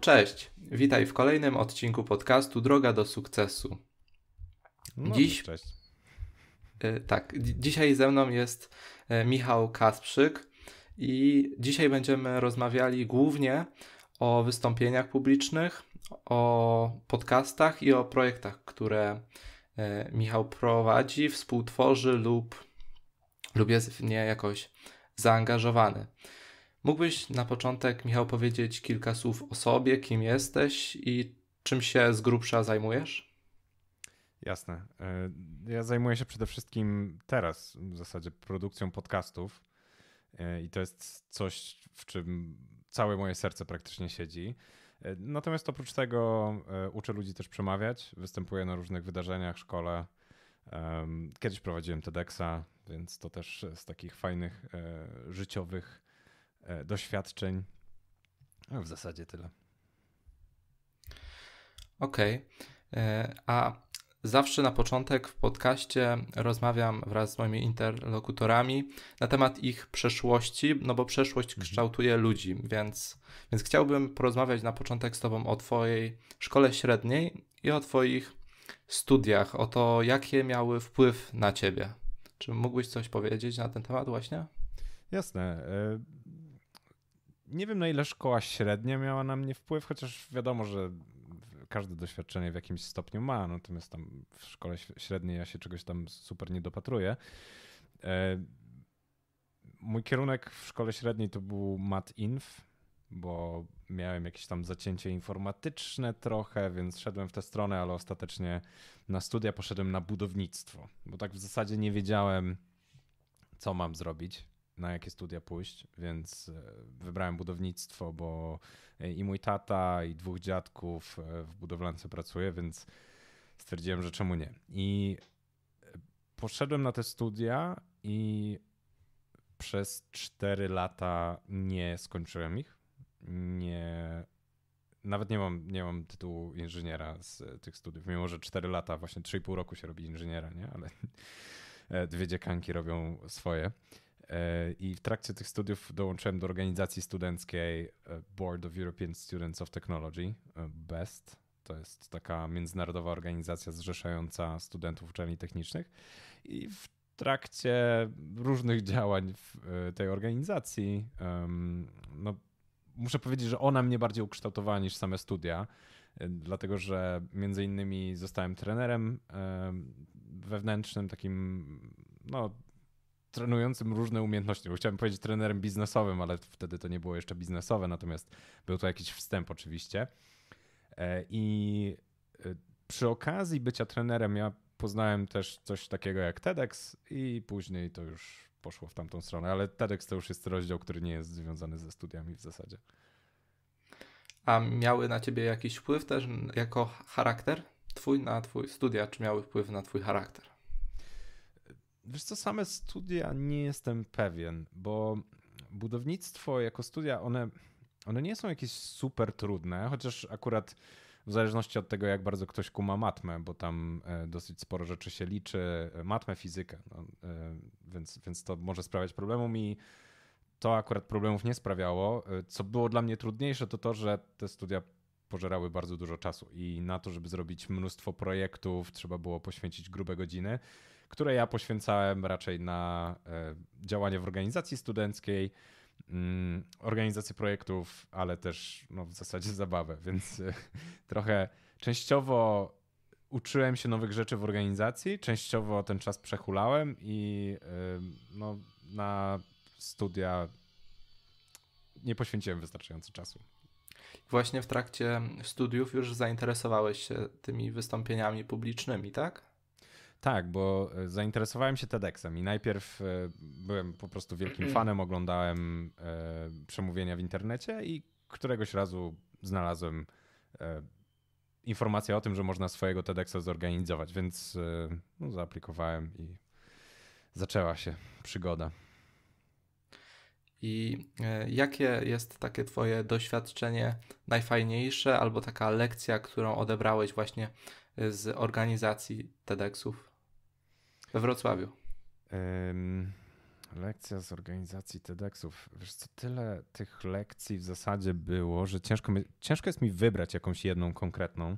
Cześć, witaj w kolejnym odcinku podcastu Droga do sukcesu. No, Dziś- Cześć. Y, Tak, dzi- dzisiaj ze mną jest e, Michał Kasprzyk i dzisiaj będziemy rozmawiali głównie o wystąpieniach publicznych, o podcastach i o projektach, które e, Michał prowadzi, współtworzy lub, lub jest w nie jakoś zaangażowany. Mógłbyś na początek, Michał, powiedzieć kilka słów o sobie, kim jesteś i czym się z grubsza zajmujesz? Jasne. E, Ja zajmuję się przede wszystkim teraz w zasadzie produkcją podcastów e, i to jest coś, w czym całe moje serce praktycznie siedzi. E, Natomiast oprócz tego uczę ludzi też przemawiać, występuję na różnych wydarzeniach, szkole. Kiedyś prowadziłem TEDxa, więc to też z takich fajnych e, życiowych e, doświadczeń. No, w zasadzie tyle. Okej. E, A zawsze na początek w podcaście rozmawiam wraz z moimi interlokutorami na temat ich przeszłości, no bo przeszłość Mhm. kształtuje ludzi, więc, więc chciałbym porozmawiać na początek z Tobą o Twojej szkole średniej i o Twoich studiach, o to, jakie miały wpływ na Ciebie. Czy mógłbyś coś powiedzieć na ten temat właśnie? Jasne. e, Nie wiem, na ile szkoła średnia miała na mnie wpływ, chociaż wiadomo, że każde doświadczenie w jakimś stopniu ma, natomiast tam w szkole średniej ja się czegoś tam super nie dopatruję. E, Mój kierunek w szkole średniej to był mat inf, bo miałem jakieś tam zacięcie informatyczne trochę, więc szedłem w tę stronę, ale ostatecznie na studia poszedłem na budownictwo, bo tak w zasadzie nie wiedziałem, co mam zrobić, na jakie studia pójść, więc e, wybrałem budownictwo, bo e, i mój tata, i dwóch dziadków e, w budowlance pracuje, więc stwierdziłem, że czemu nie. I poszedłem na te studia i przez 4 lata nie skończyłem ich. Nie. Nawet nie mam, nie mam tytułu inżyniera z e, tych studiów, mimo że 4 lata, właśnie 3,5 roku się robi inżyniera, nie? Ale e, dwie dziekanki robią swoje. E, I w trakcie tych studiów dołączyłem do organizacji studenckiej Board of European Students of Technology, BEST. To jest taka międzynarodowa organizacja zrzeszająca studentów uczelni technicznych. I w trakcie różnych działań w tej organizacji, no, muszę powiedzieć, że ona mnie bardziej ukształtowała niż same studia, e, dlatego że między innymi zostałem trenerem em, wewnętrznym, takim no, trenującym różne umiejętności. Chciałem powiedzieć trenerem biznesowym, ale wtedy to nie było jeszcze biznesowe, natomiast był to jakiś wstęp oczywiście. E, I e, przy okazji bycia trenerem ja poznałem też coś takiego jak TEDx i później to już poszło w tamtą stronę, ale TEDx to już jest rozdział, który nie jest związany ze studiami w zasadzie. A miały na Ciebie jakiś wpływ też jako charakter? Twój na Twój studia, czy miały wpływ na Twój charakter? Wiesz co, same studia nie jestem pewien, bo budownictwo jako studia, one, one nie są jakieś super trudne, chociaż akurat w zależności od tego, jak bardzo ktoś kuma matmę, bo tam e, dosyć sporo rzeczy się liczy, e, matmę, fizykę, no, e, więc, więc to może sprawiać problemu mi. To akurat problemów nie sprawiało. Co było dla mnie trudniejsze, to to, że te studia pożerały bardzo dużo czasu i na to, żeby zrobić mnóstwo projektów, trzeba było poświęcić grube godziny które ja poświęcałem raczej na działanie w organizacji studenckiej, organizację projektów, ale też no, w zasadzie zabawę, więc e, trochę częściowo uczyłem się nowych rzeczy w organizacji, częściowo ten czas przechulałem i e, no, na studia nie poświęciłem wystarczająco czasu. Właśnie w trakcie studiów już zainteresowałeś się tymi wystąpieniami publicznymi, tak? Tak, bo e, zainteresowałem się TEDxem i najpierw e, byłem po prostu wielkim fanem, oglądałem e, przemówienia w internecie i któregoś razu znalazłem informację o tym, że można swojego TEDxa zorganizować, więc no, zaaplikowałem i zaczęła się przygoda. I jakie jest takie Twoje doświadczenie najfajniejsze albo taka lekcja, którą odebrałeś właśnie z organizacji TEDxów we Wrocławiu? Lekcja z organizacji TEDxów. Wiesz co, tyle tych lekcji w zasadzie było, że ciężko, mi, ciężko jest mi wybrać jakąś jedną konkretną.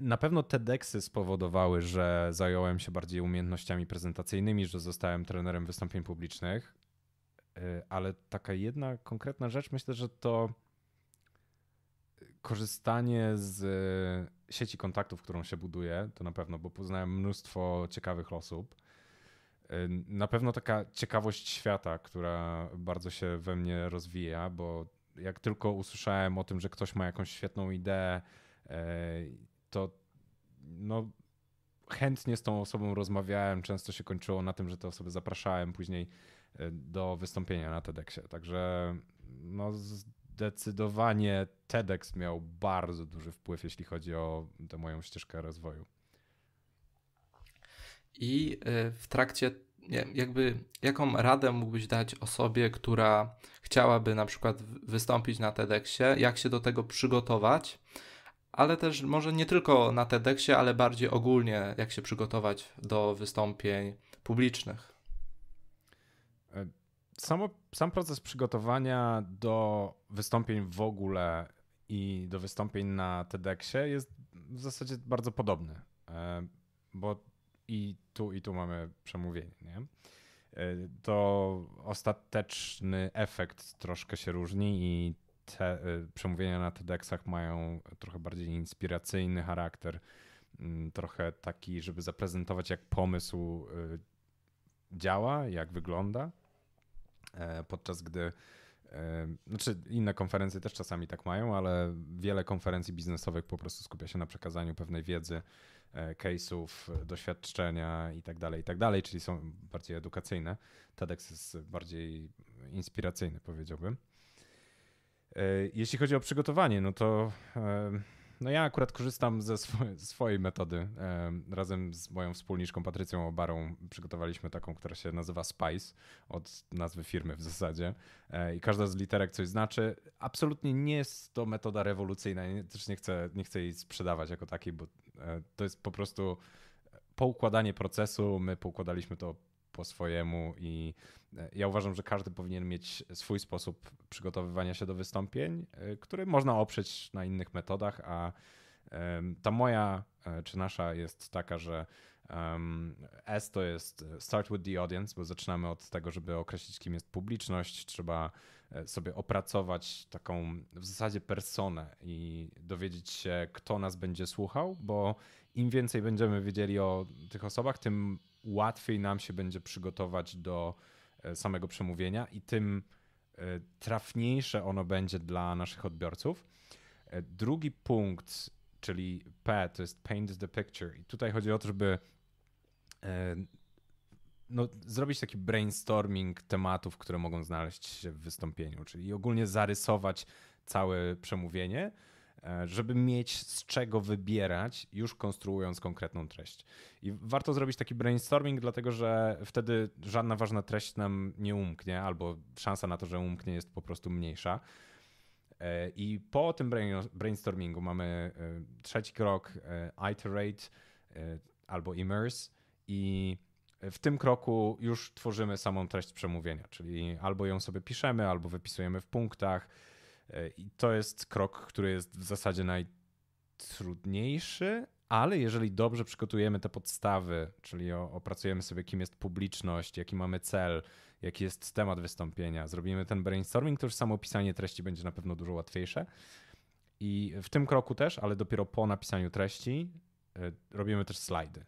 Na pewno TEDxy spowodowały, że zająłem się bardziej umiejętnościami prezentacyjnymi, że zostałem trenerem wystąpień publicznych, e, ale taka jedna konkretna rzecz, myślę, że to korzystanie z sieci kontaktów, którą się buduje, to na pewno, bo poznałem mnóstwo ciekawych osób. Na pewno taka ciekawość świata, która bardzo się we mnie rozwija, bo jak tylko usłyszałem o tym, że ktoś ma jakąś świetną ideę, e, to no, chętnie z tą osobą rozmawiałem. Często się kończyło na tym, że te osoby zapraszałem później e, do wystąpienia na TEDxie. Także no, zdecydowanie TEDx miał bardzo duży wpływ, jeśli chodzi o tę moją ścieżkę rozwoju. I y, w trakcie, jakby, jaką radę mógłbyś dać osobie, która chciałaby na przykład wystąpić na TEDxie, jak się do tego przygotować, ale też może nie tylko na TEDxie, ale bardziej ogólnie, jak się przygotować do wystąpień publicznych? Samo, sam proces przygotowania do wystąpień w ogóle i do wystąpień na TEDxie jest w zasadzie bardzo podobny, e, bo i tu, i tu mamy przemówienie. Nie? E, to ostateczny efekt troszkę się różni i te e, przemówienia na TEDxach mają trochę bardziej inspiracyjny charakter, mm, trochę taki, żeby zaprezentować, jak pomysł działa, jak wygląda podczas gdy e, znaczy inne konferencje też czasami tak mają, ale wiele konferencji biznesowych po prostu skupia się na przekazaniu pewnej wiedzy, e, case'ów, doświadczenia i tak dalej, i tak czyli są bardziej edukacyjne. TEDx jest bardziej inspiracyjny, powiedziałbym. Jeśli chodzi o przygotowanie, no to no ja akurat korzystam ze swojej metody. Razem z moją wspólniczką Patrycją Obarą przygotowaliśmy taką, która się nazywa Spice, od nazwy firmy w zasadzie. E, I każda z literek coś znaczy. Absolutnie nie jest to metoda rewolucyjna. Też nie chcę, nie chcę jej sprzedawać jako takiej, bo e, to jest po prostu poukładanie procesu. My poukładaliśmy to po swojemu i e, ja uważam, że każdy powinien mieć swój sposób przygotowywania się do wystąpień, e, który można oprzeć na innych metodach, a ta moja e, czy nasza jest taka, że S to jest start with the audience, bo zaczynamy od tego, żeby określić, kim jest publiczność. Trzeba sobie opracować taką w zasadzie personę i dowiedzieć się, kto nas będzie słuchał, bo im więcej będziemy wiedzieli o tych osobach, tym łatwiej nam się będzie przygotować do e, samego przemówienia i tym e, trafniejsze ono będzie dla naszych odbiorców. E, drugi punkt, czyli P, to jest paint the picture. I tutaj chodzi o to, żeby no, zrobić taki brainstorming tematów, które mogą znaleźć się w wystąpieniu, czyli ogólnie zarysować całe przemówienie żeby mieć z czego wybierać, już konstruując konkretną treść. I warto zrobić taki brainstorming, dlatego że wtedy żadna ważna treść nam nie umknie, albo szansa na to, że umknie jest po prostu mniejsza. E, I po tym brainstormingu mamy e, trzeci krok, iterate albo immerse i w tym kroku już tworzymy samą treść przemówienia, czyli albo ją sobie piszemy, albo wypisujemy w punktach, i to jest krok, który jest w zasadzie najtrudniejszy, ale jeżeli dobrze przygotujemy te podstawy, czyli opracujemy sobie, kim jest publiczność, jaki mamy cel, jaki jest temat wystąpienia, zrobimy ten brainstorming, to już samo pisanie treści będzie na pewno dużo łatwiejsze. I w tym kroku też, ale dopiero po napisaniu treści, e, robimy też slajdy.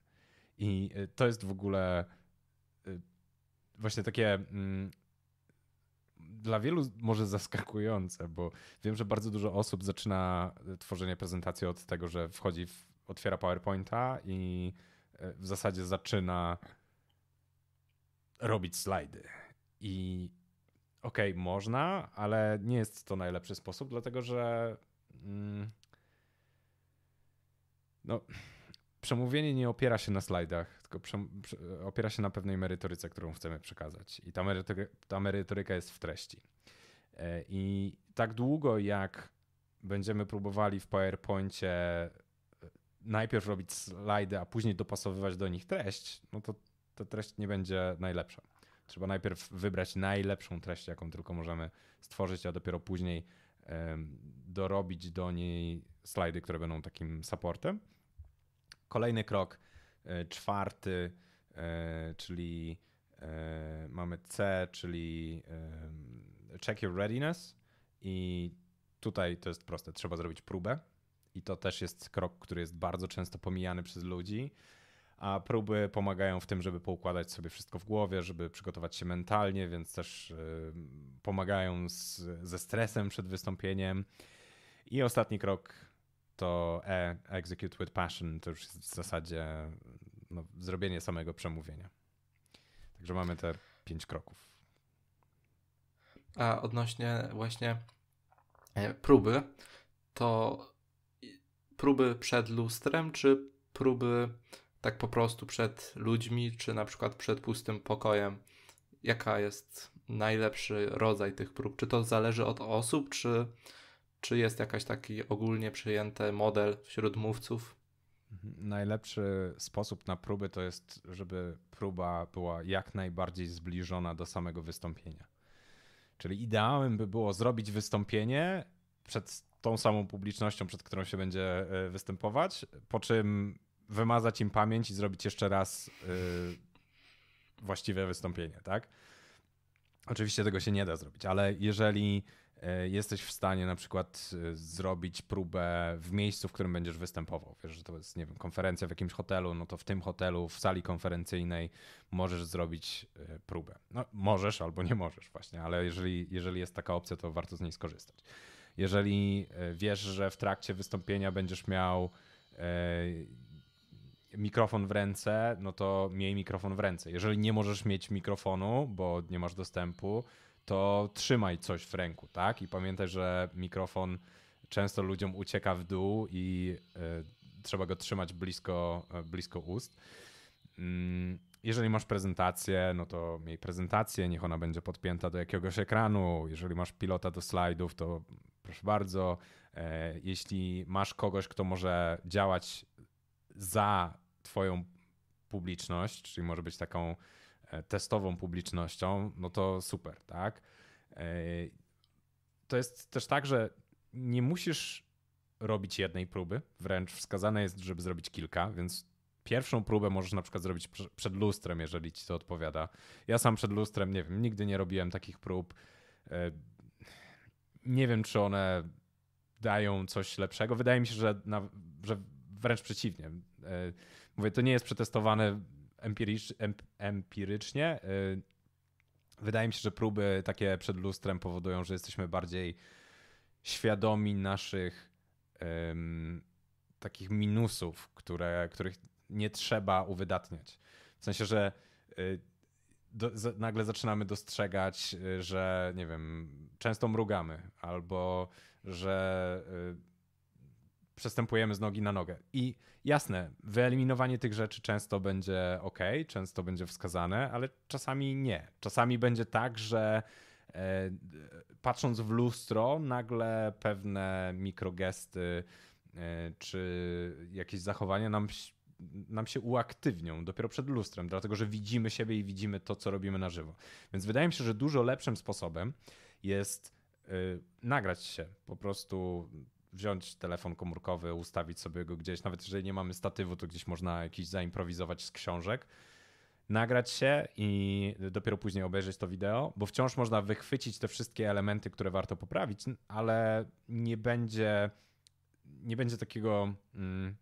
I e, to jest w ogóle e, właśnie takie mm, dla wielu może zaskakujące, bo wiem, że bardzo dużo osób zaczyna tworzenie prezentacji od tego, że wchodzi, w, otwiera PowerPointa i e, w zasadzie zaczyna robić slajdy. I okej, okay, można, ale nie jest to najlepszy sposób, dlatego że mm, no, przemówienie nie opiera się na slajdach, tylko opiera się na pewnej merytoryce, którą chcemy przekazać. I ta, merytoryka, ta merytoryka jest w treści. E, I tak długo, jak będziemy próbowali w PowerPoincie e, najpierw robić slajdy, a później dopasowywać do nich treść, no to ta treść nie będzie najlepsza. Trzeba najpierw wybrać najlepszą treść, jaką tylko możemy stworzyć, a dopiero później dorobić do niej slajdy, które będą takim supportem. Kolejny krok, e, czwarty, e, czyli e, mamy C, czyli check your readiness. I tutaj to jest proste, trzeba zrobić próbę. I to też jest krok, który jest bardzo często pomijany przez ludzi. A próby pomagają w tym, żeby poukładać sobie wszystko w głowie, żeby przygotować się mentalnie, więc też pomagają z, ze stresem przed wystąpieniem. I ostatni krok to E, execute with passion, to już jest w zasadzie no, zrobienie samego przemówienia. Także mamy te pięć kroków. A odnośnie właśnie e, próby, to próby przed lustrem, czy próby tak po prostu przed ludźmi, czy na przykład przed pustym pokojem? Jaka jest najlepszy rodzaj tych prób? Czy to zależy od osób, czy, czy jest jakaś taki ogólnie przyjęty model wśród mówców? Mhm. Najlepszy sposób na próby to jest, żeby próba była jak najbardziej zbliżona do samego wystąpienia. Czyli ideałem by było zrobić wystąpienie przed tą samą publicznością, przed którą się będzie e, występować, po czym wymazać im pamięć i zrobić jeszcze raz yy, właściwe wystąpienie, tak? Oczywiście tego się nie da zrobić, ale jeżeli jesteś w stanie na przykład y, zrobić próbę w miejscu, w którym będziesz występował. Wiesz, że to jest, nie wiem, konferencja w jakimś hotelu, no to w tym hotelu, w sali konferencyjnej możesz zrobić y, próbę. No, możesz albo nie możesz właśnie, ale jeżeli, jeżeli jest taka opcja, to warto z niej skorzystać. Jeżeli wiesz, że w trakcie wystąpienia będziesz miał mikrofon w ręce, no to miej mikrofon w ręce. Jeżeli nie możesz mieć mikrofonu, bo nie masz dostępu, to trzymaj coś w ręku, tak? I pamiętaj, że mikrofon często ludziom ucieka w dół i y, trzeba go trzymać blisko, y, blisko ust. Mm, jeżeli masz prezentację, no to miej prezentację, niech ona będzie podpięta do jakiegoś ekranu. Jeżeli masz pilota do slajdów, to proszę bardzo. E, jeśli masz kogoś, kto może działać za Twoją publiczność, czyli może być taką e, testową publicznością, no to super, tak? E, to jest też tak, że nie musisz robić jednej próby, wręcz wskazane jest, żeby zrobić kilka, więc pierwszą próbę możesz na przykład zrobić przed lustrem, jeżeli ci to odpowiada. Ja sam przed lustrem, nie wiem, nigdy nie robiłem takich prób. E, nie wiem, czy one dają coś lepszego. Wydaje mi się, że, na, że wręcz przeciwnie. Mówię, to nie jest przetestowane empirycz, empirycznie. Y, wydaje mi się, że próby takie przed lustrem powodują, że jesteśmy bardziej świadomi naszych um, takich minusów, które, których nie trzeba uwydatniać. W sensie, że y, do, z, nagle zaczynamy dostrzegać, y, że nie wiem, często mrugamy albo że przestępujemy z nogi na nogę. I jasne, wyeliminowanie tych rzeczy często będzie ok, często będzie wskazane, ale czasami nie. Czasami będzie tak, że e, patrząc w lustro, nagle pewne mikrogesty e, czy jakieś zachowania nam, nam się uaktywnią dopiero przed lustrem, dlatego że widzimy siebie i widzimy to, co robimy na żywo. Więc wydaje mi się, że dużo lepszym sposobem jest e, nagrać się po prostu wziąć telefon komórkowy, ustawić sobie go gdzieś, nawet jeżeli nie mamy statywu, to gdzieś można jakiś zaimprowizować z książek, nagrać się i dopiero później obejrzeć to wideo, bo wciąż można wychwycić te wszystkie elementy, które warto poprawić, ale nie będzie, nie będzie takiego mm,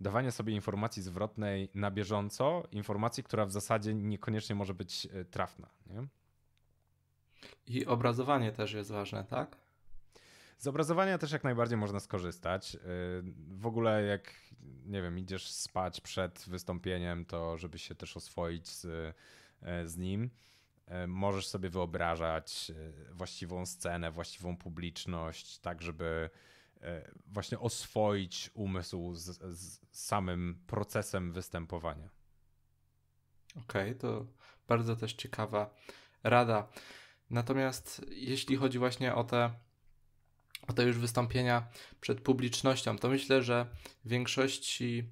dawania sobie informacji zwrotnej na bieżąco, informacji, która w zasadzie niekoniecznie może być e, trafna. Nie? I obrazowanie też jest ważne, tak? Z obrazowania też jak najbardziej można skorzystać. Y, w ogóle jak, nie wiem, idziesz spać przed wystąpieniem, to żeby się też oswoić z, e, z nim, e, możesz sobie wyobrażać e, właściwą scenę, właściwą publiczność, tak żeby właśnie oswoić umysł z, z samym procesem występowania. Okej, okay, to bardzo też ciekawa rada. Natomiast jeśli chodzi właśnie o te o te już wystąpienia przed publicznością, to myślę, że większości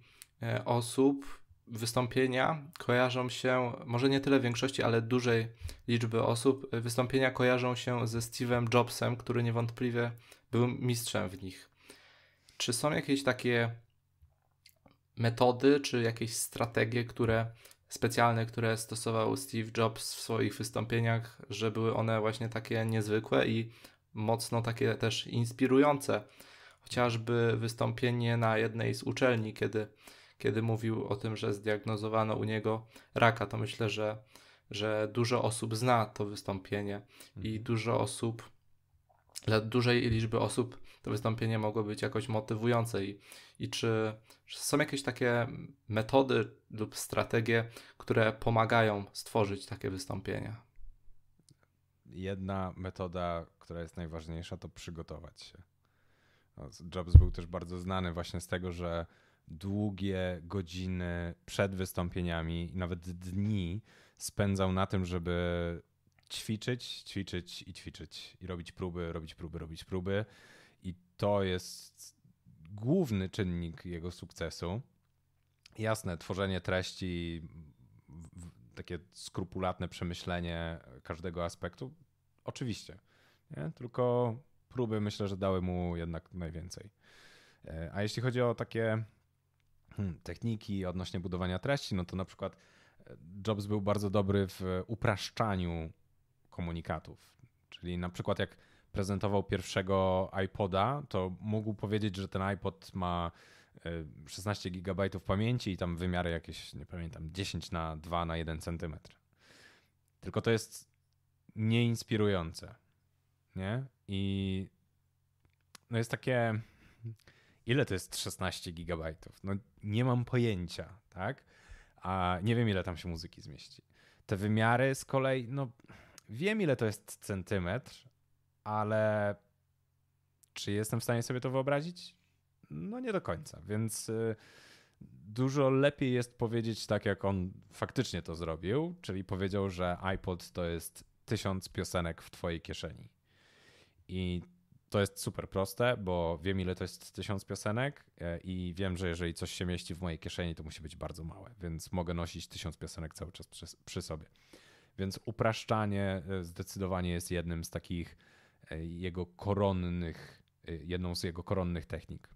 e, osób wystąpienia kojarzą się, może nie tyle większości, ale dużej liczby osób, wystąpienia kojarzą się ze Steve'em Jobsem, który niewątpliwie był mistrzem w nich. Czy są jakieś takie metody, czy jakieś strategie, które specjalne, które stosował Steve Jobs w swoich wystąpieniach, że były one właśnie takie niezwykłe i mocno takie też inspirujące. Chociażby wystąpienie na jednej z uczelni, kiedy, kiedy mówił o tym, że zdiagnozowano u niego raka, to myślę, że, że dużo osób zna to wystąpienie i mhm. dużo osób, dla dużej liczby osób to wystąpienie mogło być jakoś motywujące i, i czy, czy są jakieś takie metody lub strategie, które pomagają stworzyć takie wystąpienia? Jedna metoda, która jest najważniejsza, to przygotować się. No, Jobs był też bardzo znany właśnie z tego, że długie godziny przed wystąpieniami i nawet dni spędzał na tym, żeby ćwiczyć, ćwiczyć i ćwiczyć i robić próby, robić próby, robić próby. I to jest główny czynnik jego sukcesu. Jasne, tworzenie treści, takie skrupulatne przemyślenie każdego aspektu, oczywiście. Nie? Tylko próby myślę, że dały mu jednak najwięcej. E, a jeśli chodzi o takie hmm, techniki odnośnie budowania treści, no to na przykład e, Jobs był bardzo dobry w upraszczaniu komunikatów. Czyli na przykład jak prezentował pierwszego iPoda, to mógł powiedzieć, że ten iPod ma 16 e, GB pamięci i tam wymiary jakieś, nie pamiętam, 10 na 2 na 1 cm. Tylko to jest nieinspirujące. Nie? I no jest takie. Ile to jest 16 GB? No nie mam pojęcia, tak? A nie wiem, ile tam się muzyki zmieści. Te wymiary z kolei, no wiem, ile to jest centymetr, ale czy jestem w stanie sobie to wyobrazić? No nie do końca, więc y, dużo lepiej jest powiedzieć tak, jak on faktycznie to zrobił, czyli powiedział, że iPod to jest tysiąc piosenek w twojej kieszeni. I to jest super proste, bo wiem, ile to jest tysiąc piosenek e, i wiem, że jeżeli coś się mieści w mojej kieszeni, to musi być bardzo małe, więc mogę nosić tysiąc piosenek cały czas przy, przy sobie. Więc upraszczanie e, zdecydowanie jest jednym z takich e, jego koronnych, jedną z jego koronnych technik.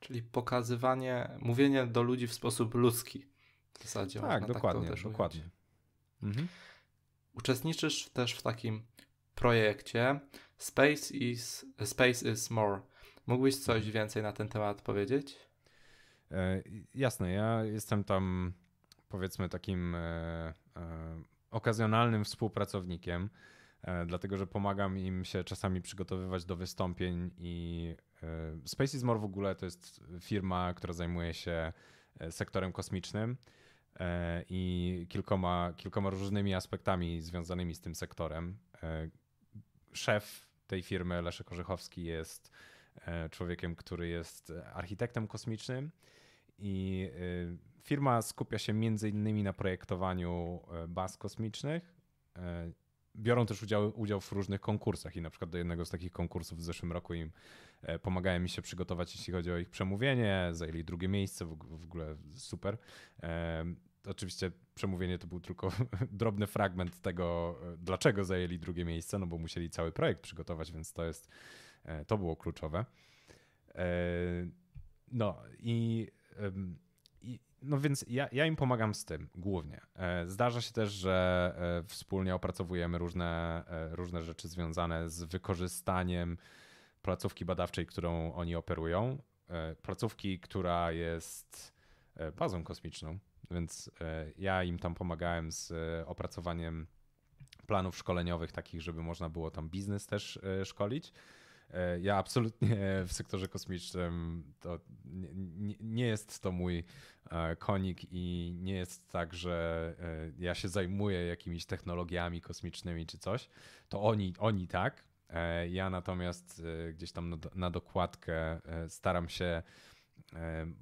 Czyli pokazywanie, mówienie do ludzi w sposób ludzki. W zasadzie. Tak, dokładnie, tak dokładnie. Mhm. Uczestniczysz też w takim projekcie Space is, Space is More. Mógłbyś coś więcej na ten temat powiedzieć? E, jasne, ja jestem tam powiedzmy takim e, e, okazjonalnym współpracownikiem, e, dlatego że pomagam im się czasami przygotowywać do wystąpień i Space is More w ogóle to jest firma, która zajmuje się e, sektorem kosmicznym i kilkoma, kilkoma różnymi aspektami związanymi z tym sektorem szef tej firmy, Leszek Orzechowski, jest e, człowiekiem, który jest architektem kosmicznym i e, firma skupia się między innymi na projektowaniu e, baz kosmicznych. Biorą też udział, udział w różnych konkursach i na przykład do jednego z takich konkursów w zeszłym roku im pomagałem mi się przygotować, jeśli chodzi o ich przemówienie, zajęli drugie miejsce, w ogóle super oczywiście przemówienie to był tylko drobny fragment tego, e, dlaczego zajęli drugie miejsce, no bo musieli cały projekt przygotować, więc to jest, e, to było kluczowe. E, no i, i no więc ja, ja im pomagam z tym głównie. Zdarza się też, że wspólnie opracowujemy różne, różne rzeczy związane z wykorzystaniem placówki badawczej, którą oni operują. Placówki, która jest bazą kosmiczną, więc e, ja im tam pomagałem z e, opracowaniem planów szkoleniowych, takich, żeby można było tam biznes też e, szkolić. Ja absolutnie w sektorze kosmicznym to nie, nie, jest to mój konik i nie jest tak, że ja się zajmuję jakimiś technologiami kosmicznymi czy coś. To oni, oni tak. Ja natomiast gdzieś tam na, dokładkę staram się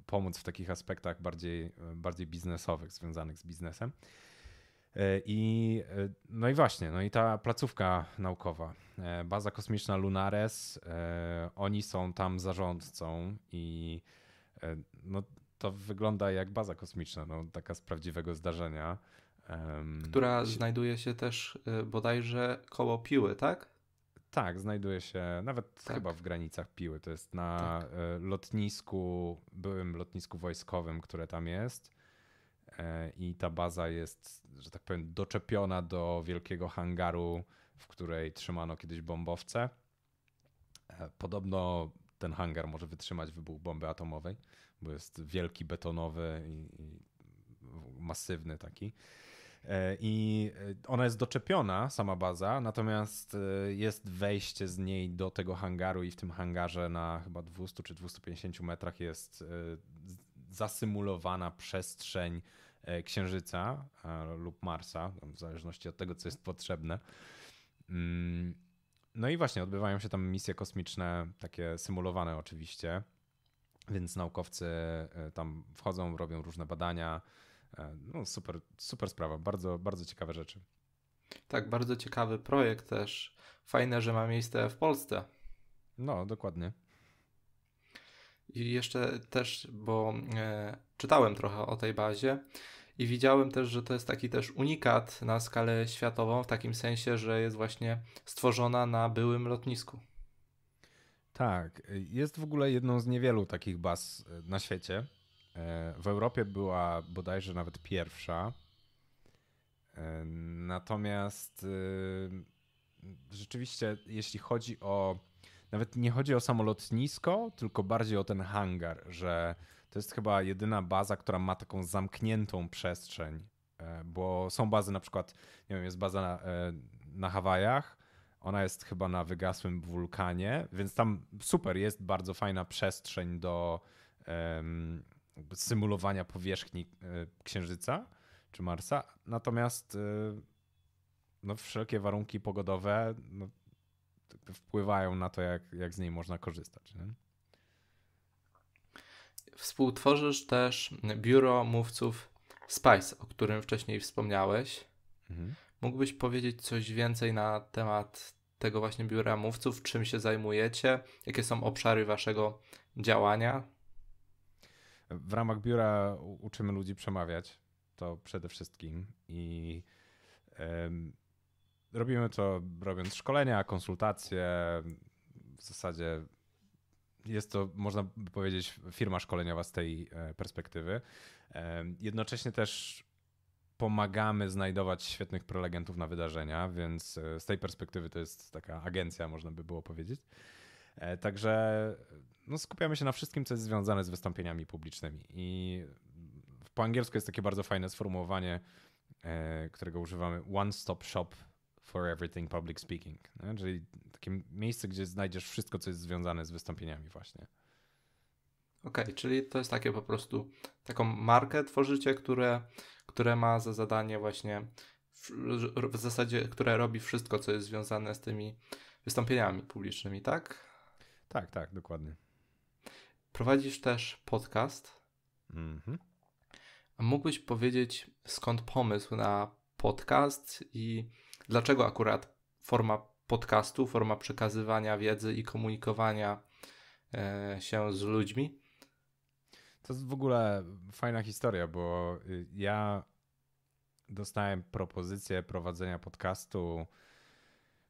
pomóc w takich aspektach bardziej, bardziej biznesowych, związanych z biznesem. I, no i właśnie, no i ta placówka naukowa, baza kosmiczna Lunares, oni są tam zarządcą i no, to wygląda jak baza kosmiczna, no, taka z prawdziwego zdarzenia. Która znajduje się też bodajże koło Piły, tak? Tak, znajduje się nawet tak. chyba w granicach Piły. To jest na tak. E, lotnisku, byłym lotnisku wojskowym, które tam jest. E, I ta baza jest, że tak powiem, doczepiona do wielkiego hangaru, w której trzymano kiedyś bombowce. E, podobno ten hangar może wytrzymać wybuch bomby atomowej, bo jest wielki, betonowy i, i masywny taki. E, I e, ona jest doczepiona, sama baza, natomiast e, jest wejście z niej do tego hangaru i w tym hangarze na chyba 200 czy 250 metrach jest zasymulowana przestrzeń Księżyca lub Marsa, w zależności od tego, co jest potrzebne. Mm, no i właśnie odbywają się tam misje kosmiczne, takie symulowane oczywiście, więc naukowcy tam wchodzą, robią różne badania, no super, super sprawa, bardzo, bardzo ciekawe rzeczy. Tak, bardzo ciekawy projekt też. Fajne, że ma miejsce w Polsce. No, dokładnie. I jeszcze też, bo e, czytałem trochę o tej bazie i widziałem też, że to jest taki też unikat na skalę światową, w takim sensie, że jest właśnie stworzona na byłym lotnisku. Tak, jest w ogóle jedną z niewielu takich baz e, na świecie. E, w Europie była bodajże nawet pierwsza. E, natomiast e, rzeczywiście, jeśli chodzi o. Nawet nie chodzi o samo lotnisko, tylko bardziej o ten hangar, że to jest chyba jedyna baza, która ma taką zamkniętą przestrzeń. Bo są bazy, na przykład, nie wiem, jest baza na, na Hawajach, ona jest chyba na wygasłym wulkanie, więc tam super, jest bardzo fajna przestrzeń do, symulowania powierzchni e, Księżyca czy Marsa. Natomiast e, no, wszelkie warunki pogodowe no, wpływają na to, jak, jak z niej można korzystać. Nie? Współtworzysz też biuro mówców Spice, o którym wcześniej wspomniałeś. Mhm. Mógłbyś powiedzieć coś więcej na temat tego właśnie biura mówców? Czym się zajmujecie? Jakie są obszary waszego działania? W ramach biura uczymy ludzi przemawiać, to przede wszystkim i robimy to robiąc szkolenia, konsultacje, w zasadzie jest to, można by powiedzieć, firma szkoleniowa z tej e, perspektywy. Jednocześnie też pomagamy znajdować świetnych prelegentów na wydarzenia, więc e, z tej perspektywy to jest taka agencja, można by było powiedzieć. E, także no, skupiamy się na wszystkim, co jest związane z wystąpieniami publicznymi. I po angielsku jest takie bardzo fajne sformułowanie, e, którego używamy: One Stop Shop for Everything Public Speaking. Nie? Czyli takie miejsce, gdzie znajdziesz wszystko, co jest związane z wystąpieniami, właśnie. Okej, okay, czyli to jest takie po prostu taką markę tworzycie, które, które ma za zadanie właśnie w, w zasadzie, które robi wszystko, co jest związane z tymi wystąpieniami publicznymi, tak? Tak, tak, dokładnie. Prowadzisz też podcast. Mhm. A mógłbyś powiedzieć, skąd pomysł na podcast i dlaczego akurat forma podcastu, forma przekazywania wiedzy i komunikowania e, się z ludźmi? To jest w ogóle fajna historia, bo y, ja dostałem propozycję prowadzenia podcastu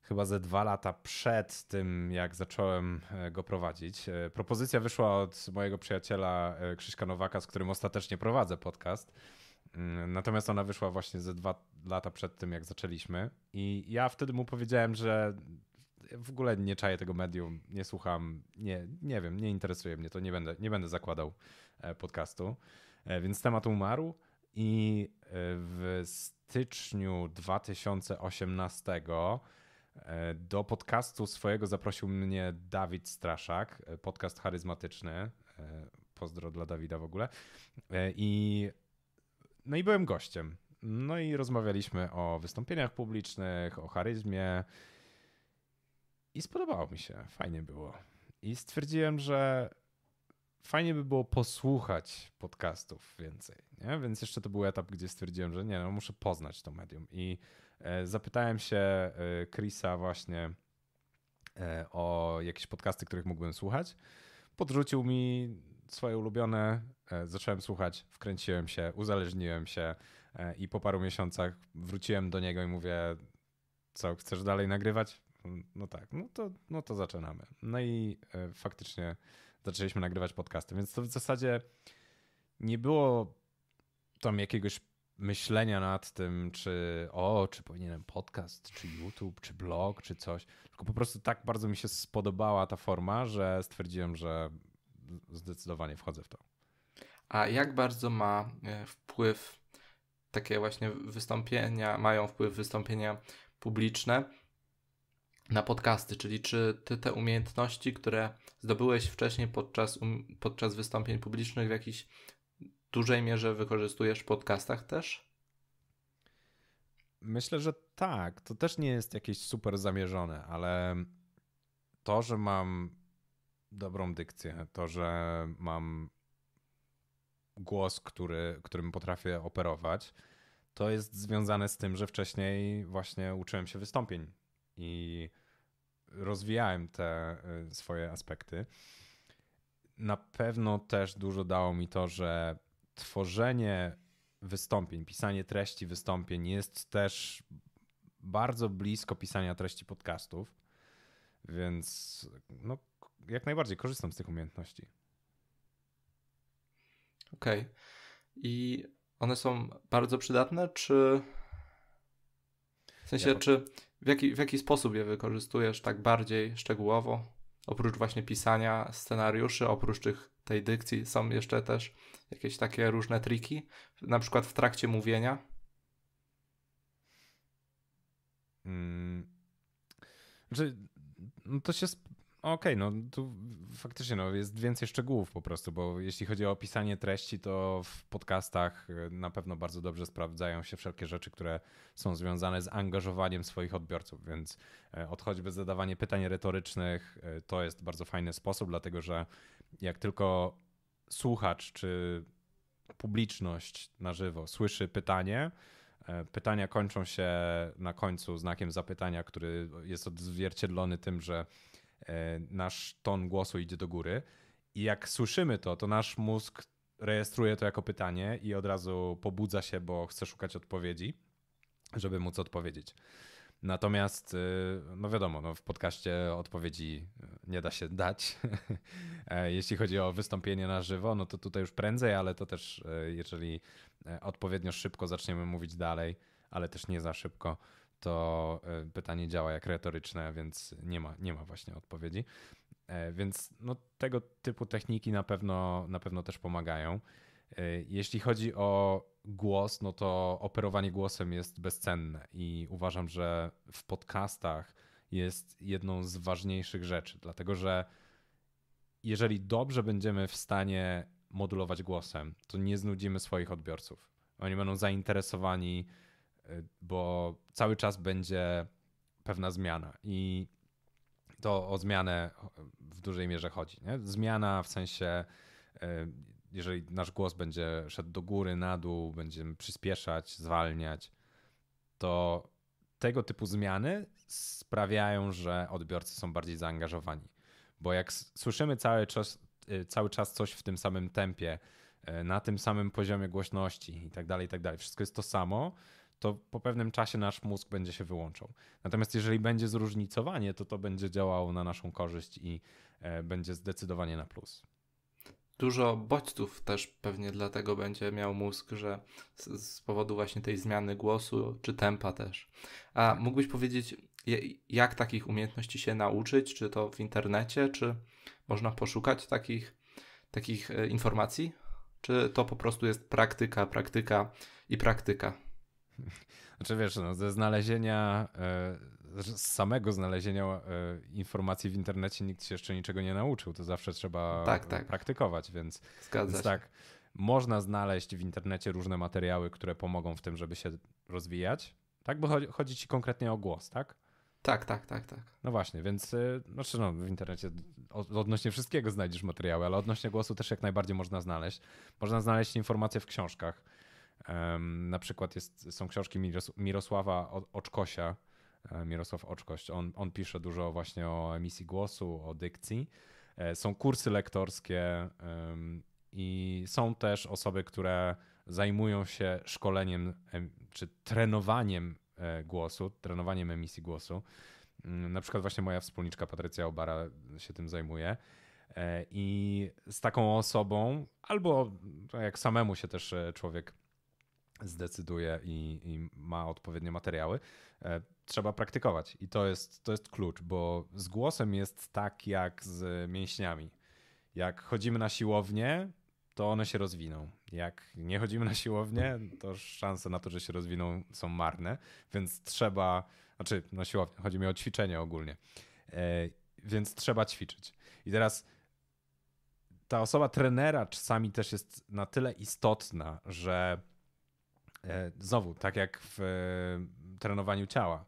chyba ze dwa lata przed tym, jak zacząłem e, go prowadzić. E, propozycja wyszła od mojego przyjaciela e, Krzyśka Nowaka, z którym ostatecznie prowadzę podcast. Mm, natomiast ona wyszła właśnie ze dwa lata przed tym, jak zaczęliśmy. I ja wtedy mu powiedziałem, że w ogóle nie czaję tego medium, nie słucham, nie, nie wiem, nie interesuje mnie to, nie będę, nie będę zakładał podcastu. Więc temat umarł i w styczniu 2018 E, do podcastu swojego zaprosił mnie Dawid Straszak, e, podcast charyzmatyczny. E, pozdro dla Dawida w ogóle. I, no i byłem gościem. No i rozmawialiśmy o wystąpieniach publicznych, o charyzmie. I spodobało mi się, fajnie było. I stwierdziłem, że fajnie by było posłuchać podcastów więcej, nie? Więc jeszcze to był etap, gdzie stwierdziłem, że nie, no muszę poznać to medium i e, zapytałem się e, Chrisa właśnie e, o jakieś podcasty, których mógłbym słuchać. Podrzucił mi swoje ulubione, zacząłem słuchać, wkręciłem się, uzależniłem się i po paru miesiącach wróciłem do niego i mówię, co, chcesz dalej nagrywać? No tak, no to, no to zaczynamy. No i faktycznie zaczęliśmy nagrywać podcasty, więc to w zasadzie nie było tam jakiegoś myślenia nad tym, czy o, czy powinienem podcast, czy YouTube, czy blog, czy coś. Tylko po prostu tak bardzo mi się spodobała ta forma, że stwierdziłem, że zdecydowanie wchodzę w to. A jak bardzo ma e, wpływ takie właśnie wystąpienia, mają wpływ wystąpienia publiczne na podcasty, czyli czy ty te umiejętności, które zdobyłeś wcześniej podczas, um, podczas wystąpień publicznych w jakiejś dużej mierze wykorzystujesz w podcastach też? Myślę, że tak. To też nie jest jakieś super zamierzone, ale to, że mam dobrą dykcję, to, że mam głos, który, którym potrafię operować, to jest związane z tym, że wcześniej właśnie uczyłem się wystąpień i rozwijałem te y, swoje aspekty. Na pewno też dużo dało mi to, że tworzenie wystąpień, pisanie treści wystąpień jest też bardzo blisko pisania treści podcastów, więc no, jak najbardziej korzystam z tych umiejętności. Okej. Okay. I one są bardzo przydatne, czy w sensie, ja... czy w jaki, w jaki sposób je wykorzystujesz tak bardziej szczegółowo? Oprócz właśnie pisania scenariuszy, oprócz tych, tej dykcji, są jeszcze też jakieś takie różne triki, na przykład w trakcie mówienia? Hmm. Znaczy, no to się Okej, okay, no tu faktycznie no, jest więcej szczegółów po prostu, bo jeśli chodzi o opisanie treści, to w podcastach e, na pewno bardzo dobrze sprawdzają się wszelkie rzeczy, które są związane z angażowaniem swoich odbiorców, więc e, od choćby zadawanie pytań retorycznych e, to jest bardzo fajny sposób, dlatego że jak tylko słuchacz czy publiczność na żywo słyszy pytanie, Pytania kończą się na końcu znakiem zapytania, który jest odzwierciedlony tym, że E, nasz ton głosu idzie do góry. I jak słyszymy to, to nasz mózg rejestruje to jako pytanie i od razu pobudza się, bo chce szukać odpowiedzi, żeby móc odpowiedzieć. Natomiast, y, no wiadomo, no w podcaście odpowiedzi nie da się dać. E, jeśli chodzi o wystąpienie na żywo, no to tutaj już prędzej, ale to też, e, jeżeli odpowiednio szybko zaczniemy mówić dalej, ale też nie za szybko, to e, pytanie działa jak retoryczne, więc nie ma, nie ma właśnie odpowiedzi. E, więc no, tego typu techniki na pewno, na pewno też pomagają. E, jeśli chodzi o głos, no to operowanie głosem jest bezcenne i uważam, że w podcastach jest jedną z ważniejszych rzeczy, dlatego że jeżeli dobrze będziemy w stanie modulować głosem, to nie znudzimy swoich odbiorców. Oni będą zainteresowani bo cały czas będzie pewna zmiana i to o zmianę w dużej mierze chodzi. Nie? Zmiana w sensie, e, jeżeli nasz głos będzie szedł do góry, na dół, będziemy przyspieszać, zwalniać, to tego typu zmiany sprawiają, że odbiorcy są bardziej zaangażowani. Bo jak słyszymy cały czas, e, cały czas coś w tym samym tempie, e, na tym samym poziomie głośności i tak dalej, i tak dalej, wszystko jest to samo, to po pewnym czasie nasz mózg będzie się wyłączał. Natomiast jeżeli będzie zróżnicowanie, to to będzie działało na naszą korzyść i e, będzie zdecydowanie na plus. Dużo bodźców też pewnie dlatego będzie miał mózg, że z, z powodu właśnie tej zmiany głosu czy tempa też. A tak. mógłbyś powiedzieć, jak takich umiejętności się nauczyć? Czy to w internecie, czy można poszukać takich, takich e, informacji? Czy to po prostu jest praktyka, praktyka i praktyka? Znaczy wiesz, no, ze znalezienia, e, z samego znalezienia e, informacji w internecie nikt się jeszcze niczego nie nauczył. To zawsze trzeba tak, tak. praktykować, więc, Zgadza więc tak. Można znaleźć w internecie różne materiały, które pomogą w tym, żeby się rozwijać. Tak, bo chodzi, chodzi ci konkretnie o głos, tak? Tak, tak, tak, tak. No właśnie, więc y, znaczy no, w internecie odnośnie wszystkiego znajdziesz materiały, ale odnośnie głosu też jak najbardziej można znaleźć. Można znaleźć informacje w książkach. Um, na przykład jest, są książki Mirosława Oczkosia, e, Mirosław Oczkość. On, on pisze dużo właśnie o emisji głosu, o dykcji. E, są kursy lektorskie i są też osoby, które zajmują się szkoleniem czy trenowaniem e, głosu, trenowaniem emisji głosu. Mm, na przykład właśnie moja wspólniczka Patrycja Obara się tym zajmuje. E, I z taką osobą, albo jak samemu się też e, człowiek zdecyduje i, i, ma odpowiednie materiały, trzeba praktykować. I to jest, to jest klucz, bo z głosem jest tak jak z mięśniami. Jak chodzimy na siłownię, to one się rozwiną. Jak nie chodzimy na siłownię, to szanse na to, że się rozwiną są marne, więc trzeba, znaczy na siłownię, chodzi mi o ćwiczenie ogólnie, e, więc trzeba ćwiczyć. I teraz ta osoba trenera czasami też jest na tyle istotna, że e, znowu, tak jak w e, trenowaniu ciała,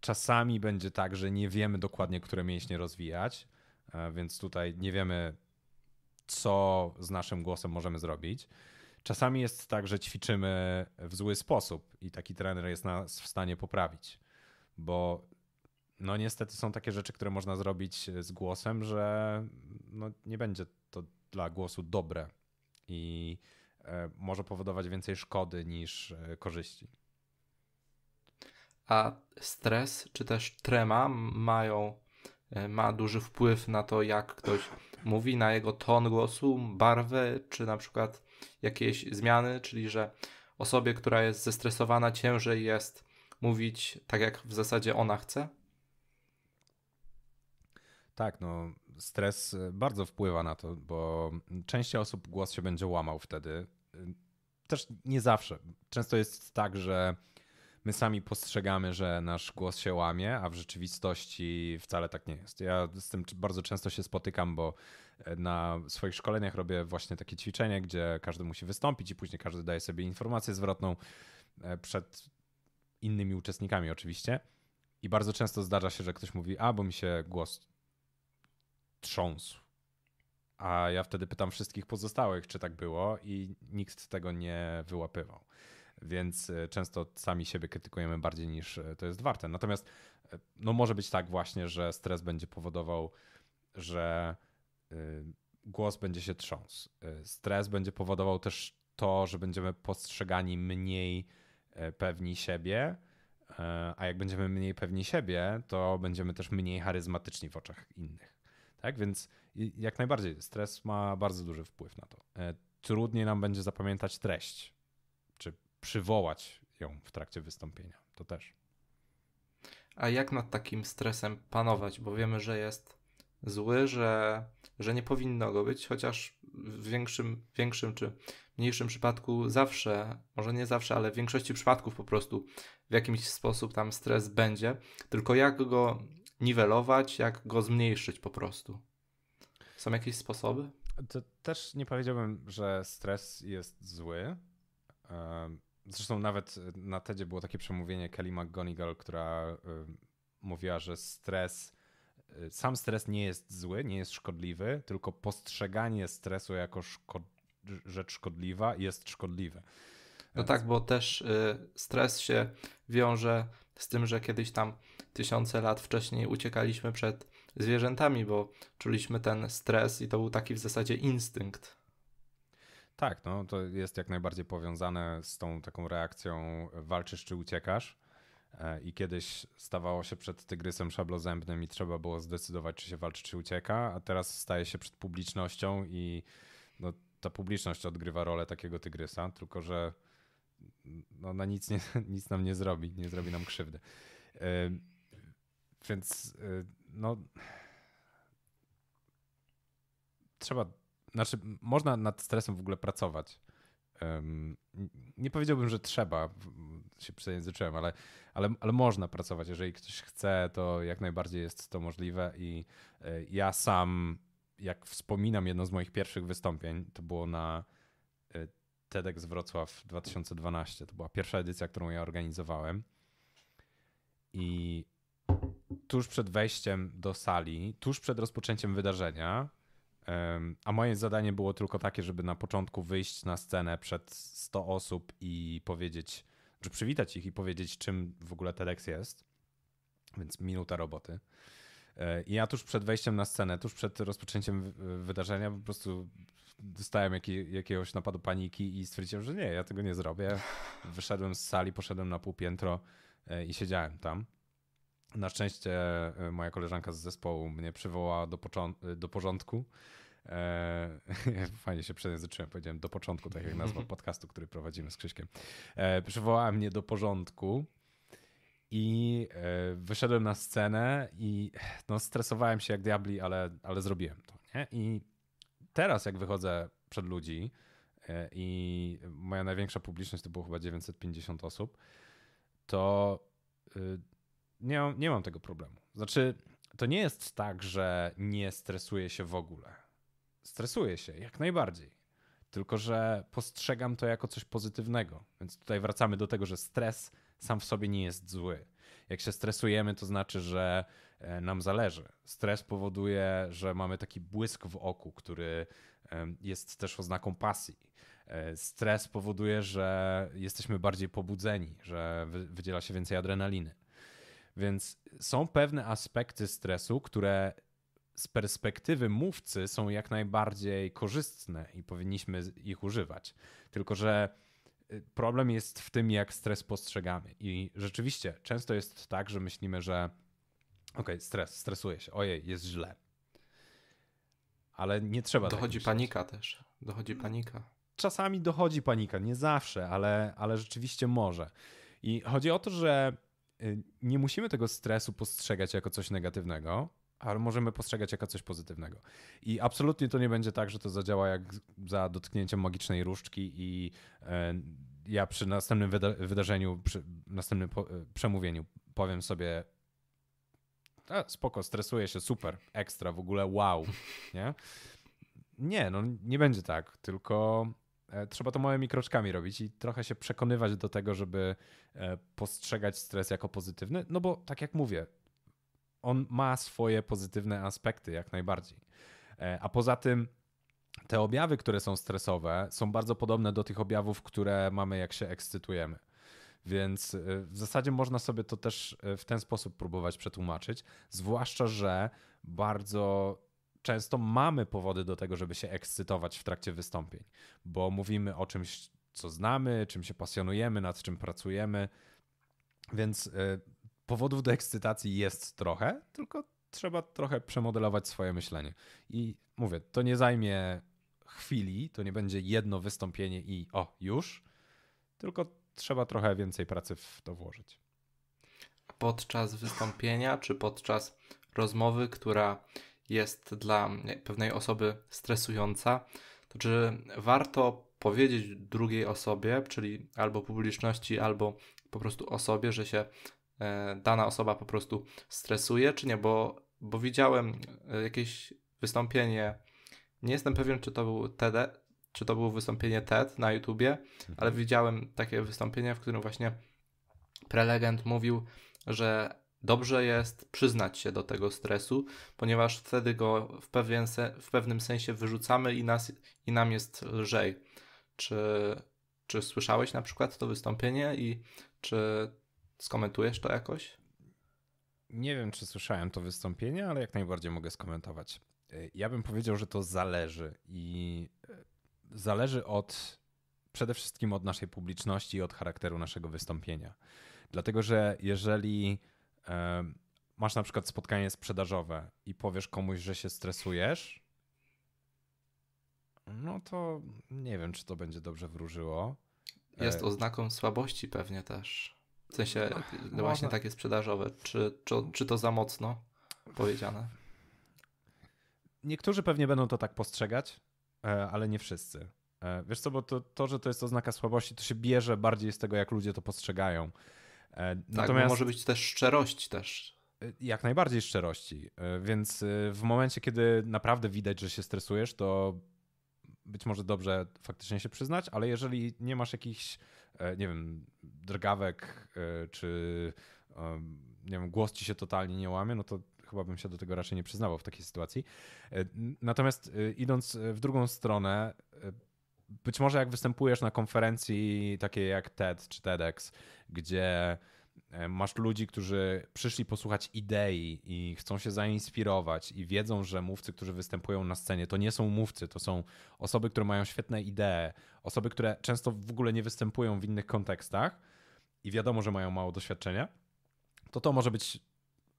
czasami będzie tak, że nie wiemy dokładnie, które mięśnie rozwijać, więc tutaj nie wiemy co z naszym głosem możemy zrobić. Czasami jest tak, że ćwiczymy w zły sposób i taki trener jest nas w stanie poprawić, bo no niestety są takie rzeczy, które można zrobić z głosem, że no nie będzie to dla głosu dobre i e, może powodować więcej szkody niż e, korzyści. A stres czy też trema mają, e, ma duży wpływ na to, jak ktoś mówi, na jego ton głosu, barwę, czy na przykład jakieś zmiany, czyli że osobie, która jest zestresowana, ciężej jest mówić tak, jak w zasadzie ona chce? Tak, no stres bardzo wpływa na to, bo część osób głos się będzie łamał wtedy. Też nie zawsze. Często jest tak, że my sami postrzegamy, że nasz głos się łamie, a w rzeczywistości wcale tak nie jest. Ja z tym bardzo często się spotykam, bo e, na swoich szkoleniach robię właśnie takie ćwiczenie, gdzie każdy musi wystąpić i później każdy daje sobie informację zwrotną e, przed innymi uczestnikami oczywiście. I bardzo często zdarza się, że ktoś mówi, a bo mi się głos trząsł. A ja wtedy pytam wszystkich pozostałych, czy tak było, i nikt tego nie wyłapywał więc e, często sami siebie krytykujemy bardziej niż e, to jest warte. Natomiast e, no może być tak właśnie, że stres będzie powodował, że głos będzie się trząsł. Stres będzie powodował też to, że będziemy postrzegani mniej pewni siebie, a jak będziemy mniej pewni siebie, to będziemy też mniej charyzmatyczni w oczach innych. Tak więc jak najbardziej stres ma bardzo duży wpływ na to. Trudniej nam będzie zapamiętać treść, przywołać ją w trakcie wystąpienia. To też. A jak nad takim stresem panować? Bo wiemy, że jest zły, że, że nie powinno go być, chociaż w większym, większym czy mniejszym przypadku zawsze, może nie zawsze, ale w większości przypadków po prostu w jakiś sposób tam stres będzie. Tylko jak go niwelować, jak go zmniejszyć po prostu? Są jakieś sposoby? To też nie powiedziałbym, że stres jest zły. Zresztą nawet na TEDzie było takie przemówienie Kelly McGonigal, która mówiła, że stres, y, sam stres nie jest zły, nie jest szkodliwy, tylko postrzeganie stresu jako szko rzecz szkodliwa jest szkodliwe. No tak, bo też y, stres się wiąże z tym, że kiedyś tam tysiące lat wcześniej uciekaliśmy przed zwierzętami, bo czuliśmy ten stres i to był taki w zasadzie instynkt. Tak, no to jest jak najbardziej powiązane z tą taką reakcją walczysz czy uciekasz. E, I kiedyś stawało się przed tygrysem szablozębnym i trzeba było zdecydować, czy się walczy, czy ucieka, a teraz staje się przed publicznością i no, ta publiczność odgrywa rolę takiego tygrysa, tylko że no, na nic, nie, nic nam nie zrobi, nie zrobi nam krzywdy. E, więc e, no trzeba znaczy, można nad stresem w ogóle pracować. Nie powiedziałbym, że trzeba, się przejęzyczyłem, ale, ale, ale można pracować. Jeżeli ktoś chce, to jak najbardziej jest to możliwe. I y, ja sam, jak wspominam jedno z moich pierwszych wystąpień, to było na TEDx Wrocław 2012. To była pierwsza edycja, którą ja organizowałem. I tuż przed wejściem do sali, tuż przed rozpoczęciem wydarzenia, a moje zadanie było tylko takie, żeby na początku wyjść na scenę przed 100 osób i powiedzieć, że przywitać ich i powiedzieć, czym w ogóle TEDx jest. Więc minuta roboty. I ja tuż przed wejściem na scenę, tuż przed rozpoczęciem wydarzenia, po prostu dostałem jaki, jakiegoś napadu paniki i stwierdziłem, że nie, ja tego nie zrobię. Wyszedłem z sali, poszedłem na półpiętro e, i siedziałem tam. Na szczęście e, moja koleżanka z zespołu mnie przywołała do, do porządku. E, fajnie się przejęzyczyłem, powiedziałem do początku, tak jak nazwa podcastu, który prowadzimy z Krzyśkiem. Przywołała mnie do porządku i e, wyszedłem na scenę i no, stresowałem się jak diabli, ale, ale zrobiłem to. Nie? I teraz jak wychodzę przed ludzi e, i moja największa publiczność to było chyba 950 osób, to y, nie, nie mam tego problemu. Znaczy, to nie jest tak, że nie stresuję się w ogóle. Stresuję się, jak najbardziej. Tylko, że postrzegam to jako coś pozytywnego. Więc tutaj wracamy do tego, że stres sam w sobie nie jest zły. Jak się stresujemy, to znaczy, że e, nam zależy. Stres powoduje, że mamy taki błysk w oku, który jest też oznaką pasji. E, stres powoduje, że jesteśmy bardziej pobudzeni, że wydziela się więcej adrenaliny. Więc są pewne aspekty stresu, które z perspektywy mówcy są jak najbardziej korzystne i powinniśmy ich używać. Tylko, że problem jest w tym, jak stres postrzegamy. I rzeczywiście często jest tak, że myślimy, że ok, stres, stresuję się, ojej, jest źle. Ale nie trzeba. Tak dochodzi tak panika też. Dochodzi panika. Czasami dochodzi panika, nie zawsze, ale, ale rzeczywiście może. I chodzi o to, że Y, nie musimy tego stresu postrzegać jako coś negatywnego, ale możemy postrzegać jako coś pozytywnego. I absolutnie to nie będzie tak, że to zadziała jak za dotknięciem magicznej różdżki i e, ja przy następnym wyda wydarzeniu, przy następnym e, przemówieniu powiem sobie a, spoko, stresuję się, super, ekstra, w ogóle wow, nie? Nie, no nie będzie tak, tylko E, trzeba to małymi kroczkami robić i trochę się przekonywać do tego, żeby postrzegać stres jako pozytywny, no bo tak jak mówię, on ma swoje pozytywne aspekty jak najbardziej. E, a poza tym te objawy, które są stresowe, są bardzo podobne do tych objawów, które mamy, jak się ekscytujemy. Więc w zasadzie można sobie to też w ten sposób próbować przetłumaczyć, zwłaszcza, że bardzo często mamy powody do tego, żeby się ekscytować w trakcie wystąpień, bo mówimy o czymś, co znamy, czym się pasjonujemy, nad czym pracujemy. Więc powodów do ekscytacji jest trochę, tylko trzeba trochę przemodelować swoje myślenie. I mówię, to nie zajmie chwili, to nie będzie jedno wystąpienie i o, już, tylko trzeba trochę więcej pracy w to włożyć. Podczas wystąpienia czy podczas rozmowy, która jest dla pewnej osoby stresująca, to czy warto powiedzieć drugiej osobie, czyli albo publiczności, albo po prostu osobie, że się dana osoba po prostu stresuje, czy nie? Bo, bo widziałem e, jakieś wystąpienie, nie jestem pewien, czy to był TED, czy to było wystąpienie TED na YouTubie, mhm. ale widziałem takie wystąpienie, w którym właśnie prelegent mówił, że Dobrze jest przyznać się do tego stresu, ponieważ wtedy go w, pewien se, w pewnym sensie wyrzucamy i, nas, i nam jest lżej. Czy, czy słyszałeś na przykład to wystąpienie i czy skomentujesz to jakoś? Nie wiem, czy słyszałem to wystąpienie, ale jak najbardziej mogę skomentować. Ja bym powiedział, że to zależy i e, zależy od przede wszystkim od naszej publiczności i od charakteru naszego wystąpienia. Dlatego, że jeżeli masz na przykład spotkanie sprzedażowe i powiesz komuś, że się stresujesz, no to nie wiem, czy to będzie dobrze wróżyło. Jest e, oznaką słabości pewnie też. W sensie no, właśnie takie sprzedażowe. Czy, czy, czy to za mocno powiedziane? Niektórzy pewnie będą to tak postrzegać, e, ale nie wszyscy. E, wiesz co, bo to, to, że to jest oznaka słabości, to się bierze bardziej z tego, jak ludzie to postrzegają. E, tak, Natomiast może być też szczerość też. Jak najbardziej szczerości. Więc w momencie, kiedy naprawdę widać, że się stresujesz, to być może dobrze faktycznie się przyznać, ale jeżeli nie masz jakichś, nie wiem, drgawek czy nie wiem, głos ci się totalnie nie łamie, no to chyba bym się do tego raczej nie przyznawał w takiej sytuacji. Natomiast idąc w drugą stronę, być może jak występujesz na konferencji takiej jak TED czy TEDx, gdzie e, masz ludzi, którzy przyszli posłuchać idei i chcą się zainspirować i wiedzą, że mówcy, którzy występują na scenie, to nie są mówcy, to są osoby, które mają świetne idee, osoby, które często w ogóle nie występują w innych kontekstach i wiadomo, że mają mało doświadczenia, to to może być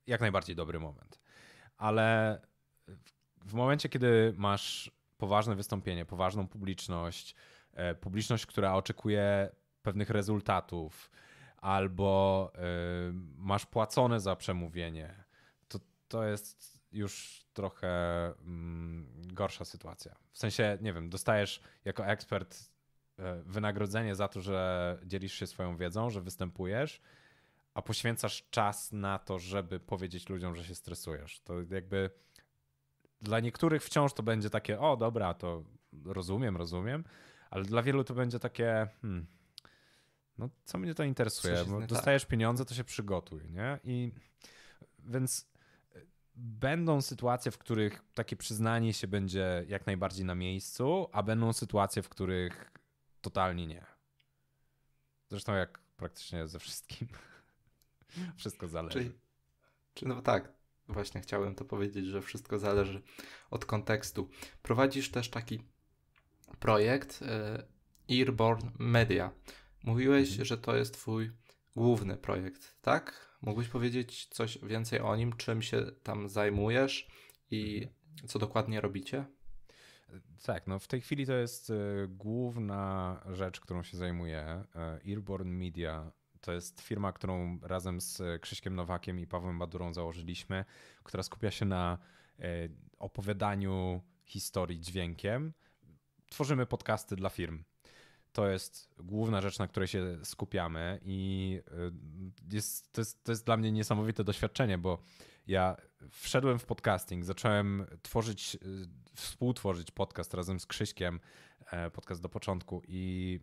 jak najbardziej dobry moment. Ale w momencie, kiedy masz poważne wystąpienie, poważną publiczność, e, publiczność, która oczekuje pewnych rezultatów, albo e, masz płacone za przemówienie, to, to jest już trochę mm, gorsza sytuacja. W sensie, nie wiem, dostajesz jako ekspert e, wynagrodzenie za to, że dzielisz się swoją wiedzą, że występujesz, a poświęcasz czas na to, żeby powiedzieć ludziom, że się stresujesz. To jakby dla niektórych wciąż to będzie takie, o dobra, to rozumiem, rozumiem, ale dla wielu to będzie takie, hmm, no co mnie to interesuje, bo dostajesz tak. pieniądze, to się przygotuj, nie? I więc e, będą sytuacje, w których takie przyznanie się będzie jak najbardziej na miejscu, a będą sytuacje, w których totalnie nie. Zresztą jak praktycznie ze wszystkim. Wszystko zależy. Czyli, czy no tak, Właśnie chciałem to powiedzieć, że wszystko zależy od kontekstu. Prowadzisz też taki projekt Airborne Media. Mówiłeś, mhm. że to jest Twój główny projekt, tak? Mógłbyś powiedzieć coś więcej o nim, czym się tam zajmujesz i mhm. co dokładnie robicie? Tak, no w tej chwili to jest y, główna rzecz, którą się zajmuję. Airborne Media to jest firma, którą razem z Krzyśkiem Nowakiem i Pawłem Badurą założyliśmy, która skupia się na e, opowiadaniu historii dźwiękiem. Tworzymy podcasty dla firm. To jest główna rzecz, na której się skupiamy, i e, jest, to, jest, to jest dla mnie niesamowite doświadczenie, bo ja wszedłem w podcasting, zacząłem tworzyć, e, współtworzyć podcast razem z Krzyśkiem, podcast do początku, i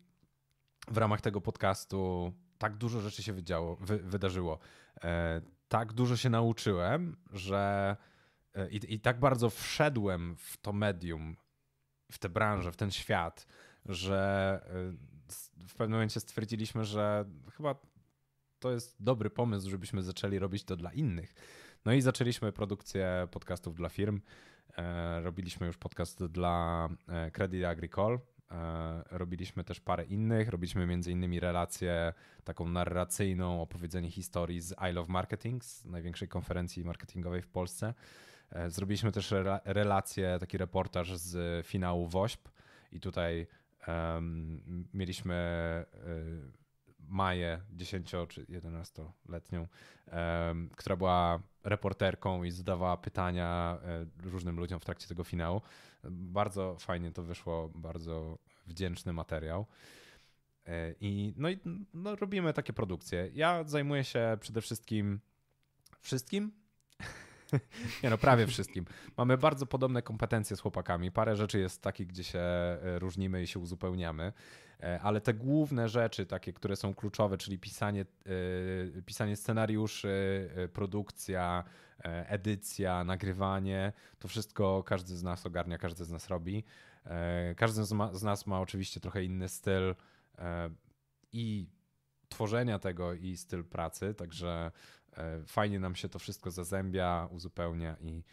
w ramach tego podcastu tak dużo rzeczy się wydziało, wy, wydarzyło. E, tak dużo się nauczyłem, że e, i, i tak bardzo wszedłem w to medium, w tę branżę, w ten świat, że e, w pewnym momencie stwierdziliśmy, że chyba to jest dobry pomysł, żebyśmy zaczęli robić to dla innych. No i zaczęliśmy produkcję podcastów dla firm. Robiliśmy już podcast dla Credit Agricole, E, robiliśmy też parę innych. Robiliśmy między innymi relację taką narracyjną, opowiedzenie historii z I Love Marketing, z największej konferencji marketingowej w Polsce. E, zrobiliśmy też relację, taki reportaż z finału WOŚP i tutaj um, mieliśmy um, Maję, 10 czy 11-letnią, um, która była reporterką i zadawała pytania różnym ludziom w trakcie tego finału. Bardzo fajnie to wyszło, bardzo wdzięczny materiał. E, I no i no, robimy takie produkcje. Ja zajmuję się przede wszystkim wszystkim. Nie no, prawie wszystkim. Mamy bardzo podobne kompetencje z chłopakami. Parę rzeczy jest takich, gdzie się e, różnimy i się uzupełniamy, e, ale te główne rzeczy, takie, które są kluczowe, czyli pisanie, pisanie scenariuszy, produkcja, edycja, nagrywanie, to wszystko każdy z nas ogarnia, każdy z nas robi. E, każdy z nas ma oczywiście trochę inny styl e, i tworzenia tego, i styl pracy, także e, fajnie nam się to wszystko zazębia, uzupełnia i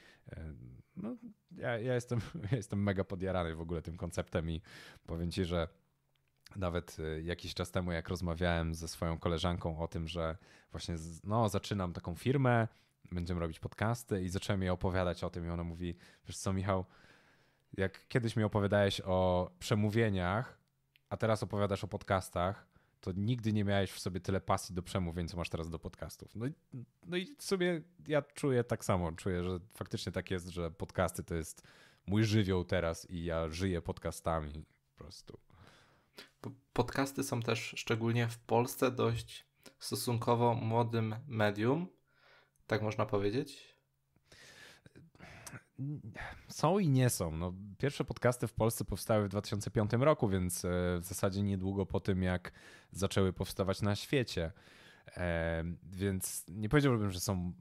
no, ja, ja, jestem, ja jestem mega podjarany w ogóle tym konceptem i powiem ci, że nawet jakiś czas temu, jak rozmawiałem ze swoją koleżanką o tym, że właśnie no, zaczynam taką firmę, będziemy robić podcasty i zacząłem jej opowiadać o tym i ona mówi, wiesz co Michał, jak kiedyś mi opowiadałeś o przemówieniach, a teraz opowiadasz o podcastach, to nigdy nie miałeś w sobie tyle pasji do przemówień, co masz teraz do podcastów. No no i w sumie ja czuję tak samo. Czuję, że faktycznie tak jest, że podcasty to jest mój żywioł teraz i ja żyję podcastami po prostu. Podcasty są też szczególnie w Polsce dość stosunkowo młodym medium, tak można powiedzieć? Są i nie są. No, pierwsze podcasty w Polsce powstały w 2005 roku, więc e, w zasadzie niedługo po tym, jak zaczęły powstawać na świecie. E, więc nie powiedziałbym, że są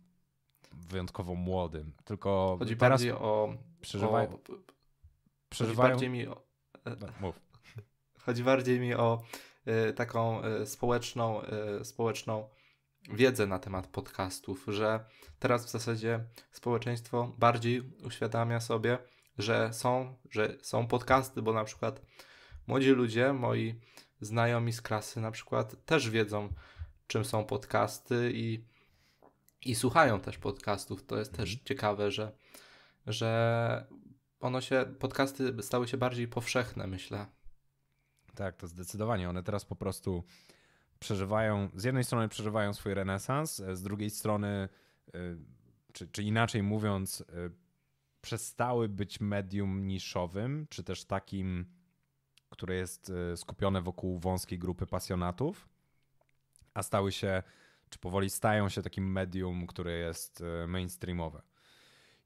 wyjątkowo młodym, tylko Chodzi teraz bardziej o... przeżywają... o przeżywają... Chodzi bardziej mi o, No, mów. chodzi bardziej mi o taką społeczną, społeczną wiedzę na temat podcastów, że teraz w zasadzie społeczeństwo bardziej uświadamia sobie, że są, że są podcasty, bo na przykład młodzi ludzie, moi znajomi z klasy na przykład też wiedzą, czym są podcasty i, i słuchają też podcastów. To jest też ciekawe, że, że ono się, podcasty stały się bardziej powszechne, myślę. Tak, to zdecydowanie. One teraz po prostu przeżywają, z jednej strony przeżywają swój renesans, z drugiej strony, y, czy, czy inaczej mówiąc, y, przestały być medium niszowym, czy też takim, które jest skupione wokół wąskiej grupy pasjonatów, a stały się, czy powoli stają się takim medium, które jest mainstreamowe.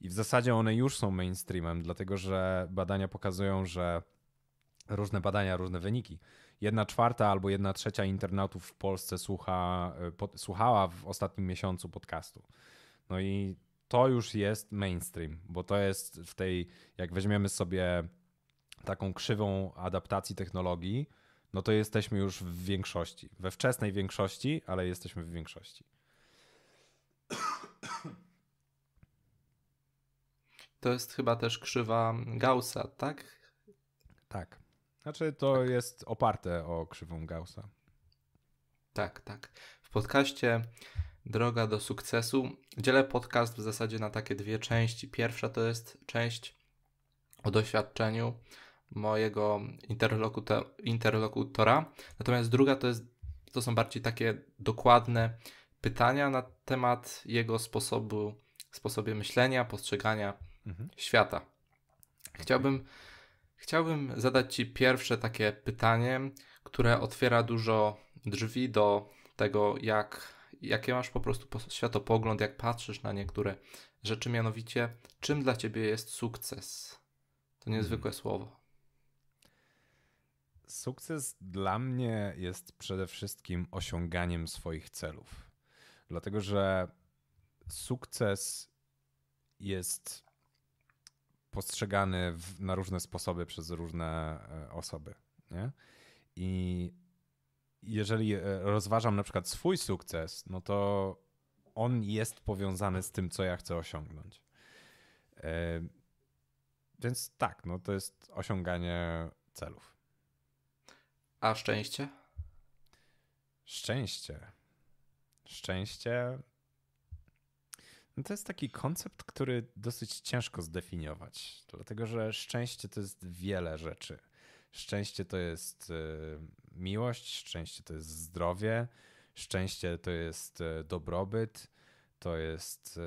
I w zasadzie one już są mainstreamem, dlatego że badania pokazują, że różne badania, różne wyniki. Jedna czwarta albo jedna trzecia internautów w Polsce słucha, po, słuchała w ostatnim miesiącu podcastu. No i to już jest mainstream, bo to jest w tej, jak weźmiemy sobie taką krzywą adaptacji technologii, no to jesteśmy już w większości. We wczesnej większości, ale jesteśmy w większości. To jest chyba też krzywa Gaussa, tak? Tak. Znaczy to tak. jest oparte o krzywą Gaussa. Tak, tak. W podcaście Droga do sukcesu dzielę podcast w zasadzie na takie dwie części. Pierwsza to jest część o doświadczeniu mojego interlokutora, natomiast druga to, jest, to są bardziej takie dokładne pytania na temat jego sposobu, sposobie myślenia, postrzegania mhm. świata. Chciałbym, chciałbym zadać Ci pierwsze takie pytanie, które otwiera dużo drzwi do tego, jak, jakie masz po prostu światopogląd, jak patrzysz na niektóre rzeczy, mianowicie, czym dla Ciebie jest sukces? To niezwykłe hmm. słowo. Sukces dla mnie jest przede wszystkim osiąganiem swoich celów. Dlatego, że sukces jest postrzegany w, na różne sposoby przez różne e, osoby. Nie? I jeżeli e, rozważam na przykład swój sukces, no to on jest powiązany z tym, co ja chcę osiągnąć. E, więc tak, no to jest osiąganie celów. A szczęście? Szczęście. Szczęście no to jest taki koncept, który dosyć ciężko zdefiniować, dlatego że szczęście to jest wiele rzeczy. Szczęście to jest e, miłość, szczęście to jest zdrowie, szczęście to jest e, dobrobyt, to jest.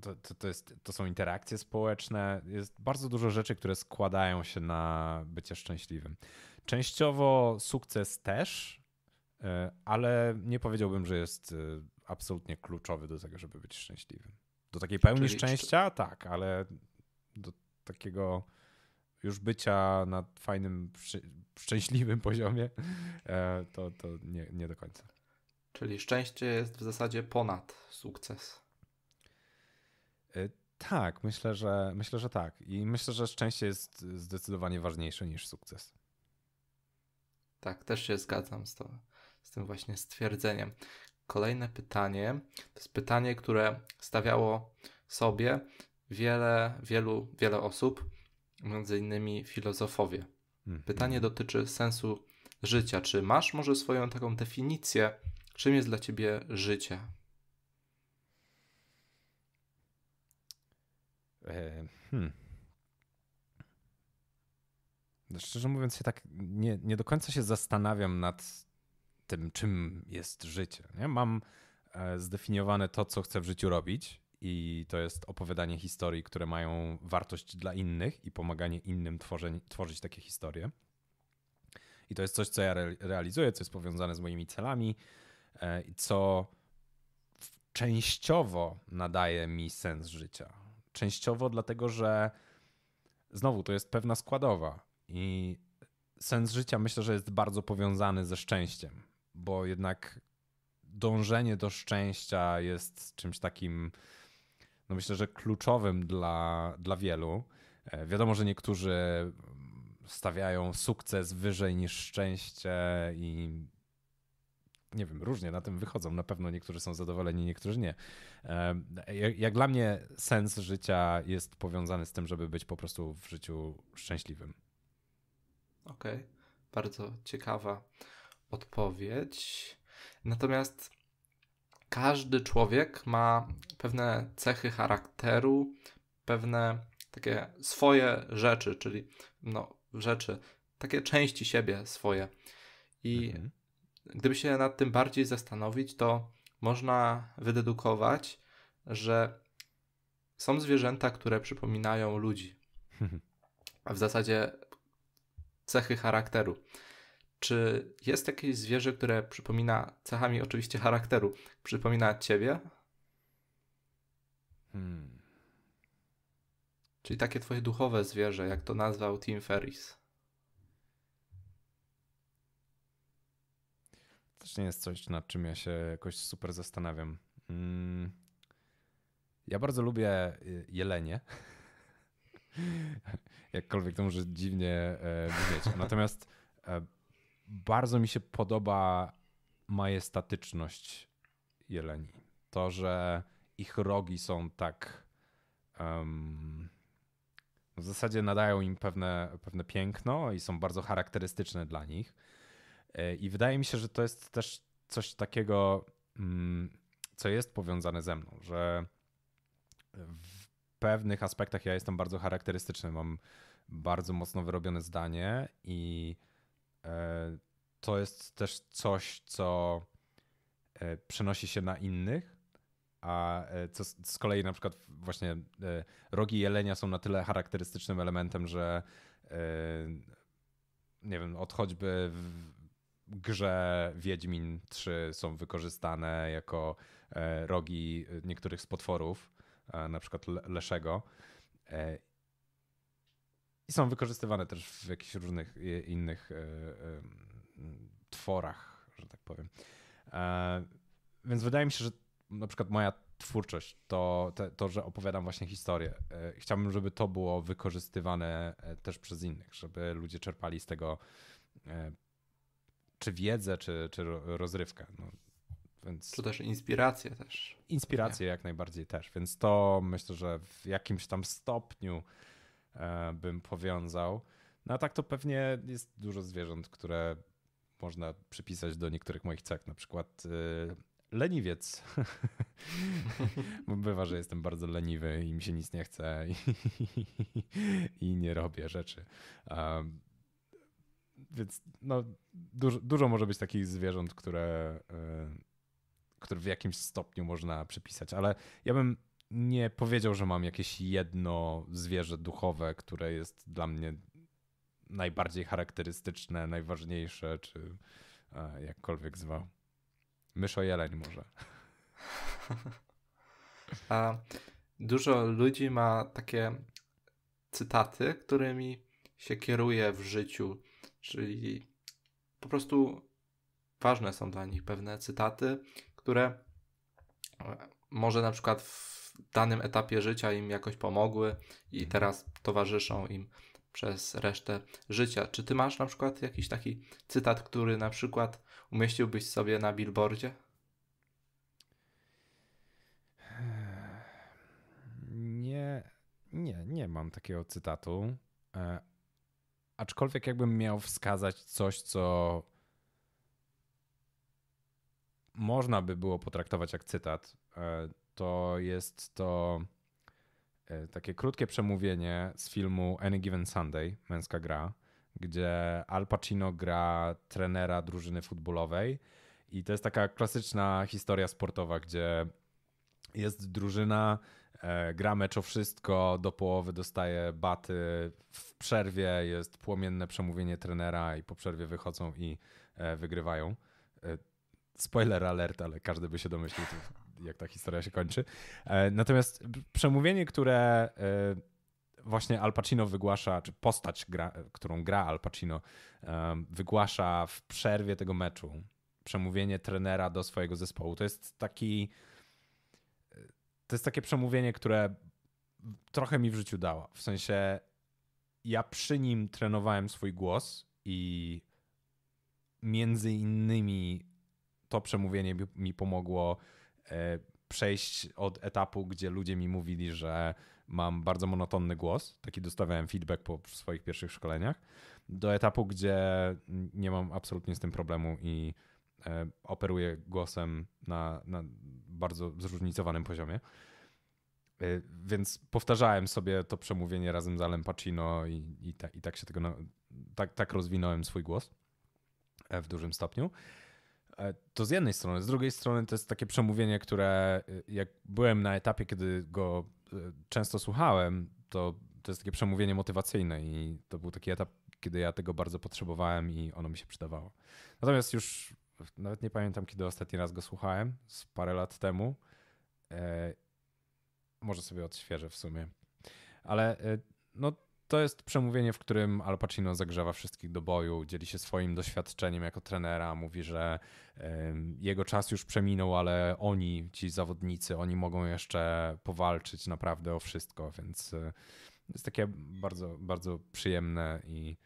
To, to, to, jest, to są interakcje społeczne. Jest bardzo dużo rzeczy, które składają się na bycie szczęśliwym. Częściowo sukces też, e, ale nie powiedziałbym, że jest absolutnie kluczowy do tego, żeby być szczęśliwym. Do takiej pełni Czyli szczęścia, czy... tak, ale do takiego już bycia na fajnym, szczęśliwym poziomie, e, to, to nie, nie do końca. Czyli szczęście jest w zasadzie ponad sukces. E, tak, myślę, że myślę, że tak. I myślę, że szczęście jest zdecydowanie ważniejsze niż sukces. Tak, też się zgadzam z, to, z tym właśnie stwierdzeniem. Kolejne pytanie to jest pytanie, które stawiało sobie wiele, wielu, wiele osób, między innymi filozofowie. Mhm. Pytanie dotyczy sensu życia. Czy masz może swoją taką definicję, czym jest dla ciebie życie? E, hmm. Szczerze mówiąc, się tak nie, nie do końca się zastanawiam nad tym, czym jest życie. Nie? Mam e, zdefiniowane to, co chcę w życiu robić, i to jest opowiadanie historii, które mają wartość dla innych i pomaganie innym tworzeń, tworzyć takie historie. I to jest coś, co ja re realizuję, co jest powiązane z moimi celami e, i co częściowo nadaje mi sens życia. Częściowo dlatego, że znowu to jest pewna składowa i sens życia myślę, że jest bardzo powiązany ze szczęściem bo jednak dążenie do szczęścia jest czymś takim, no myślę, że kluczowym dla, dla wielu. E, wiadomo, że niektórzy stawiają sukces wyżej niż szczęście i nie wiem, różnie na tym wychodzą. Na pewno niektórzy są zadowoleni, niektórzy nie. Jak, jak, dla mnie sens życia jest powiązany z tym, żeby być po prostu w życiu szczęśliwym. Okej, okay. bardzo ciekawa odpowiedź. Natomiast każdy człowiek ma pewne cechy charakteru, pewne takie swoje rzeczy, czyli no, rzeczy, takie części siebie swoje. I mhm. gdyby się nad tym bardziej zastanowić, to można wydedukować, że są zwierzęta, które przypominają ludzi. A w zasadzie cechy charakteru. Czy jest jakieś zwierzę, które przypomina cechami oczywiście charakteru, przypomina ciebie? Hmm. Czyli takie twoje duchowe zwierzę, jak to nazwał Tim Ferris. Też nie jest coś, nad czym ja się jakoś super zastanawiam. Hmm. Ja bardzo lubię y, jelenie. Jakkolwiek to może dziwnie e, brzmieć. Natomiast e, bardzo mi się podoba majestatyczność jeleni. To, że ich rogi są tak. Um, w zasadzie nadają im pewne, pewne piękno i są bardzo charakterystyczne dla nich. E, I wydaje mi się, że to jest też coś takiego, mm, co jest powiązane ze mną, że w pewnych aspektach ja jestem bardzo charakterystyczny. Mam bardzo mocno wyrobione zdanie i to jest też coś, co e, przenosi się na innych, a co z kolei na przykład właśnie rogi jelenia są na tyle charakterystycznym elementem, że nie wiem, od choćby w grze Wiedźmin 3 są wykorzystane jako e, rogi niektórych z potworów, e, na przykład Leszego. E, I są wykorzystywane też w jakichś różnych innych tworach, że tak powiem. Więc wydaje mi się, że na przykład moja twórczość, to, to, to, że opowiadam właśnie historię. Chciałbym, żeby to było wykorzystywane też przez innych, żeby ludzie czerpali z tego czy wiedzę, czy, czy rozrywkę. No, więc... Czy też inspirację też. Inspirację jak najbardziej też, więc to myślę, że w jakimś tam stopniu e, bym powiązał. No a tak to pewnie jest dużo zwierząt, które można przypisać do niektórych moich cech, na przykład e, leniwiec. Bywa, że jestem bardzo leniwy i mi się nic nie chce i, i nie robię rzeczy. Um, więc no, dużo, dużo może być takich zwierząt, które, e, które w jakimś stopniu można przypisać, ale ja bym nie powiedział, że mam jakieś jedno zwierzę duchowe, które jest dla mnie najbardziej charakterystyczne, najważniejsze, czy e, jakkolwiek zwał. Myszo-jeleń może. A dużo ludzi ma takie cytaty, którymi się kieruje w życiu czyli po prostu ważne są dla nich pewne cytaty, które e, może na przykład w danym etapie życia im jakoś pomogły i mhm. teraz towarzyszą im przez resztę życia. Czy ty masz na przykład jakiś taki cytat, który na przykład umieściłbyś sobie na billboardzie? Nie, nie, nie mam takiego cytatu. E, Aczkolwiek jakbym miał wskazać coś, co można by było potraktować jak cytat, e, to jest to e, takie krótkie przemówienie z filmu Any Given Sunday, Męska Gra, gdzie Al Pacino gra trenera drużyny futbolowej i to jest taka klasyczna historia sportowa, gdzie jest drużyna, E, gra mecz o wszystko, do połowy dostaje baty, w przerwie jest płomienne przemówienie trenera i po przerwie wychodzą i e, wygrywają. Spoiler alert, ale każdy by się domyślił, jak ta historia się kończy. Natomiast przemówienie, które właśnie Al Pacino wygłasza, czy postać, gra, którą gra Al Pacino, wygłasza w przerwie tego meczu, przemówienie trenera do swojego zespołu. To jest taki. To jest takie przemówienie, które trochę mi w życiu dało. W sensie ja przy nim trenowałem swój głos i między innymi to przemówienie mi pomogło e, przejść od etapu, gdzie ludzie mi mówili, że mam bardzo monotonny głos, taki dostawałem feedback po swoich pierwszych szkoleniach, do etapu, gdzie nie mam absolutnie z tym problemu i e, operuję głosem na, na bardzo zróżnicowanym poziomie. E, więc powtarzałem sobie to przemówienie razem z Alem Pacino i, i, ta, i tak się tego, tak, tak rozwinąłem swój głos w dużym stopniu. E, to z jednej strony. Z drugiej strony to jest takie przemówienie, które e, jak byłem na etapie, kiedy go e, często słuchałem, to to jest takie przemówienie motywacyjne i to był taki etap, kiedy ja tego bardzo potrzebowałem i ono mi się przydawało. Natomiast już nawet nie pamiętam, kiedy ostatni raz go słuchałem, z parę lat temu. E, może sobie odświeżę w sumie. Ale e, no, to jest przemówienie, w którym Al Pacino zagrzewa wszystkich do boju, dzieli się swoim doświadczeniem jako trenera, mówi, że jego czas już przeminął, ale oni, ci zawodnicy, oni mogą jeszcze powalczyć naprawdę o wszystko, więc e, jest takie bardzo, bardzo przyjemne i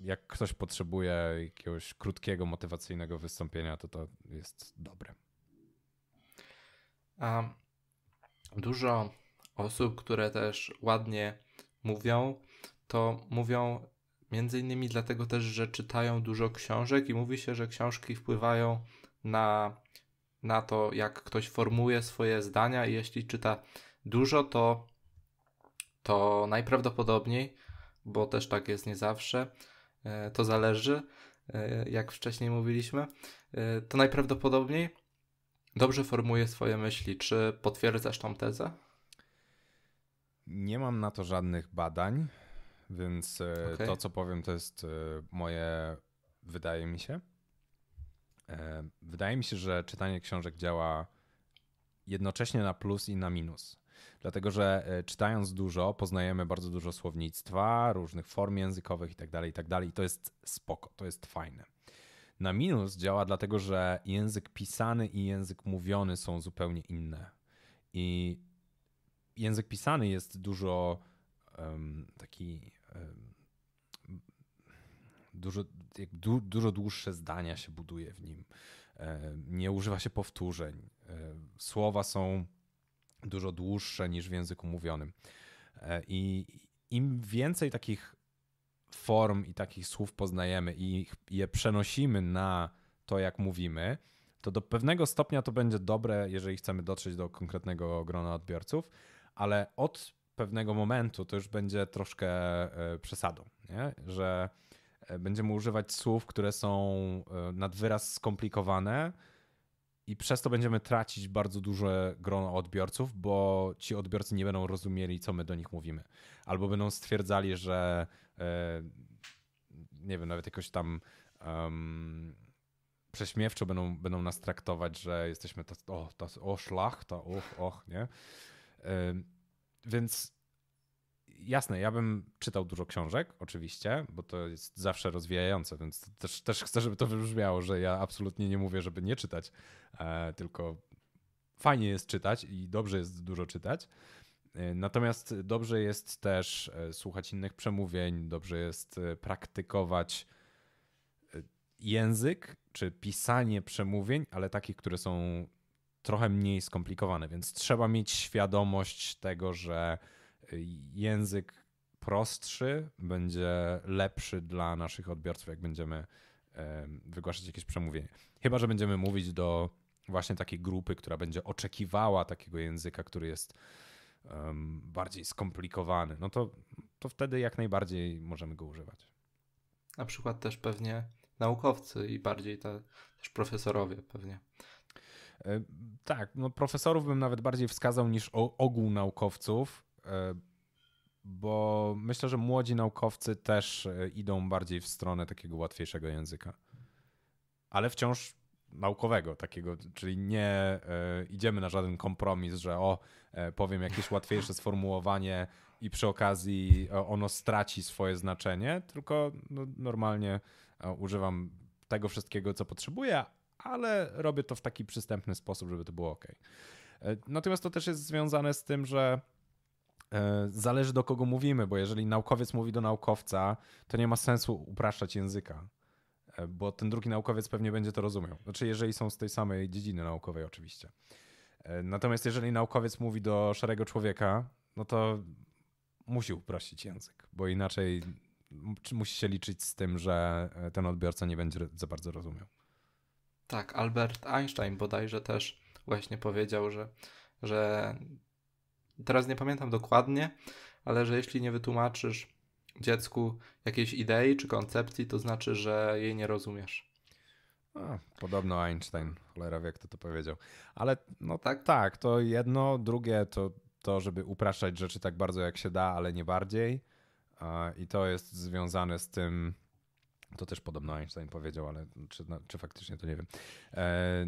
jak ktoś potrzebuje jakiegoś krótkiego, motywacyjnego wystąpienia, to to jest dobre. A dużo osób, które też ładnie mówią, to mówią między innymi dlatego też, że czytają dużo książek i mówi się, że książki wpływają na, na to, jak ktoś formuje swoje zdania i jeśli czyta dużo, to, to najprawdopodobniej, bo też tak jest nie zawsze, e, to zależy, e, jak wcześniej mówiliśmy, e, to najprawdopodobniej dobrze formuje swoje myśli. Czy potwierdzasz tą tezę? Nie mam na to żadnych badań, więc e, okay. to, co powiem, to jest e, moje, wydaje mi się. E, wydaje mi się, że czytanie książek działa jednocześnie na plus i na minus. Dlatego, że czytając dużo, poznajemy bardzo dużo słownictwa, różnych form językowych itd., tak itd. Tak I to jest spoko, to jest fajne. Na minus działa dlatego, że język pisany i język mówiony są zupełnie inne. I język pisany jest dużo um, taki um, dużo, du, dużo dłuższe zdania się buduje w nim. Nie używa się powtórzeń. Słowa są dużo dłuższe niż w języku mówionym. E, I im więcej takich form i takich słów poznajemy i je przenosimy na to, jak mówimy, to do pewnego stopnia to będzie dobre, jeżeli chcemy dotrzeć do konkretnego grona odbiorców, ale od pewnego momentu to już będzie troszkę e, przesadą, nie? że e, będziemy używać słów, które są e, nad wyraz skomplikowane i przez to będziemy tracić bardzo duże grono odbiorców, bo ci odbiorcy nie będą rozumieli, co my do nich mówimy. Albo będą stwierdzali, że nie wiem, nawet jakoś tam um, prześmiewczo będą, będą nas traktować, że jesteśmy tacy, o, tacy, o szlachta, och, och, nie? Więc jasne, ja bym czytał dużo książek, oczywiście, bo to jest zawsze rozwijające, więc też, też chcę, żeby to wybrzmiało, że ja absolutnie nie mówię, żeby nie czytać, e, tylko fajnie jest czytać i dobrze jest dużo czytać. E, natomiast dobrze jest też e, słuchać innych przemówień, dobrze jest praktykować język czy pisanie przemówień, ale takich, które są trochę mniej skomplikowane, więc trzeba mieć świadomość tego, że język prostszy będzie lepszy dla naszych odbiorców, jak będziemy wygłaszać jakieś przemówienie. Chyba, że będziemy mówić do właśnie takiej grupy, która będzie oczekiwała takiego języka, który jest bardziej skomplikowany, no to, to wtedy jak najbardziej możemy go używać. Na przykład też pewnie naukowcy i bardziej te, też profesorowie pewnie tak, no profesorów bym nawet bardziej wskazał niż ogół naukowców, e, bo myślę, że młodzi naukowcy też e, idą bardziej w stronę takiego łatwiejszego języka. Ale wciąż naukowego takiego, czyli nie idziemy na żaden kompromis, że o, powiem jakieś łatwiejsze sformułowanie i przy okazji ono straci swoje znaczenie, tylko no, normalnie używam tego wszystkiego, co potrzebuję, ale robię to w taki przystępny sposób, żeby to było ok. Natomiast to też jest związane z tym, że e, zależy do kogo mówimy, bo jeżeli naukowiec mówi do naukowca, to nie ma sensu upraszczać języka, e, bo ten drugi naukowiec pewnie będzie to rozumiał. Znaczy, jeżeli są z tej samej dziedziny naukowej, oczywiście. E, natomiast jeżeli naukowiec mówi do szarego człowieka, no to musi uprościć język, bo inaczej musi się liczyć z tym, że ten odbiorca nie będzie za bardzo rozumiał. Tak, Albert Einstein bodajże też właśnie powiedział, że, że teraz nie pamiętam dokładnie, ale że jeśli nie wytłumaczysz dziecku jakiejś idei czy koncepcji, to znaczy, że jej nie rozumiesz. A, podobno Einstein, cholera wie, kto to powiedział. Ale no tak, tak, to jedno, drugie to to, żeby upraszczać rzeczy tak bardzo jak się da, ale nie bardziej. I to jest związane z tym, to też podobno Einstein powiedział, ale czy, czy faktycznie to nie wiem. E,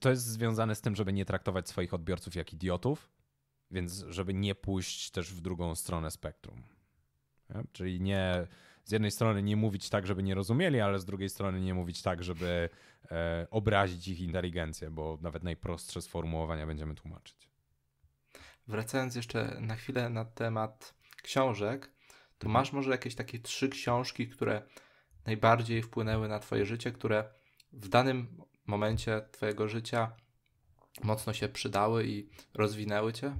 to jest związane z tym, żeby nie traktować swoich odbiorców jak idiotów, więc żeby nie pójść też w drugą stronę spektrum. Czyli nie z jednej strony nie mówić tak, żeby nie rozumieli, ale z drugiej strony nie mówić tak, żeby e, obrazić ich inteligencję, bo nawet najprostsze sformułowania będziemy tłumaczyć. Wracając jeszcze na chwilę na temat książek, to mhm. masz może jakieś takie trzy książki, które najbardziej wpłynęły na Twoje życie, które w danym momencie Twojego życia mocno się przydały i rozwinęły Cię?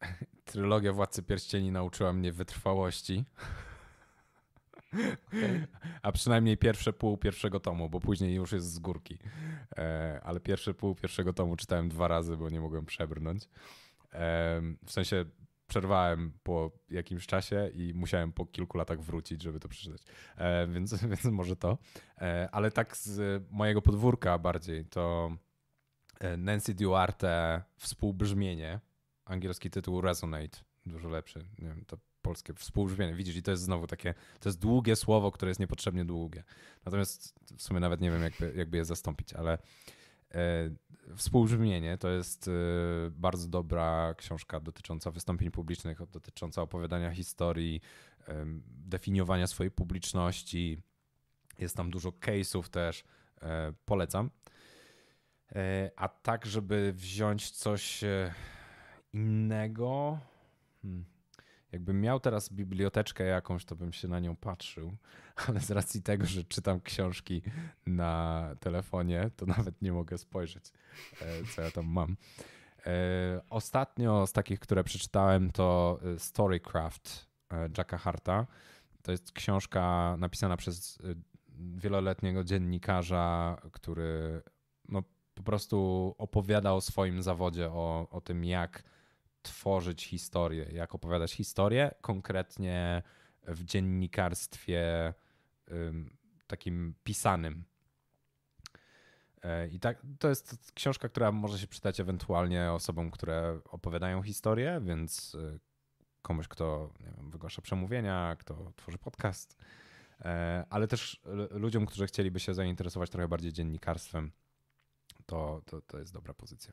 Trylogia Władcy Pierścieni nauczyła mnie wytrwałości. Okay. A przynajmniej pierwsze pół pierwszego tomu, bo później już jest z górki. E, ale pierwsze pół pierwszego tomu czytałem dwa razy, bo nie mogłem przebrnąć. E, w sensie przerwałem po jakimś czasie i musiałem po kilku latach wrócić, żeby to przeczytać. E, więc, więc może to. E, ale tak z mojego podwórka bardziej to e, Nancy Duarte Współbrzmienie, angielski tytuł Resonate, dużo lepszy. Nie wiem, to polskie współbrzmienie. Widzisz, i to jest znowu takie, to jest długie słowo, które jest niepotrzebnie długie. Natomiast w sumie nawet nie wiem, jakby, jakby je zastąpić, ale współbrzmienie to jest e, bardzo dobra książka dotycząca wystąpień publicznych, dotycząca opowiadania historii, definiowania swojej publiczności. Jest tam dużo case'ów też. E, polecam. A tak, żeby wziąć coś innego. Hmm. Jakbym miał teraz biblioteczkę jakąś, to bym się na nią patrzył, ale z racji tego, że czytam książki na telefonie, to nawet nie mogę spojrzeć, e, co ja tam mam. E, ostatnio z takich, które przeczytałem, to e, Storycraft Jacka Harta. To jest książka napisana przez wieloletniego dziennikarza, który no, po prostu opowiada o swoim zawodzie, o, o tym, jak tworzyć historię, jak opowiadać historię, konkretnie w dziennikarstwie takim pisanym. E, I tak, to jest książka, która może się przydać ewentualnie osobom, które opowiadają historię, więc e, komuś, kto nie wiem, wygłasza przemówienia, kto tworzy podcast, e, ale też ludziom, którzy chcieliby się zainteresować trochę bardziej dziennikarstwem, to, to, to jest dobra pozycja.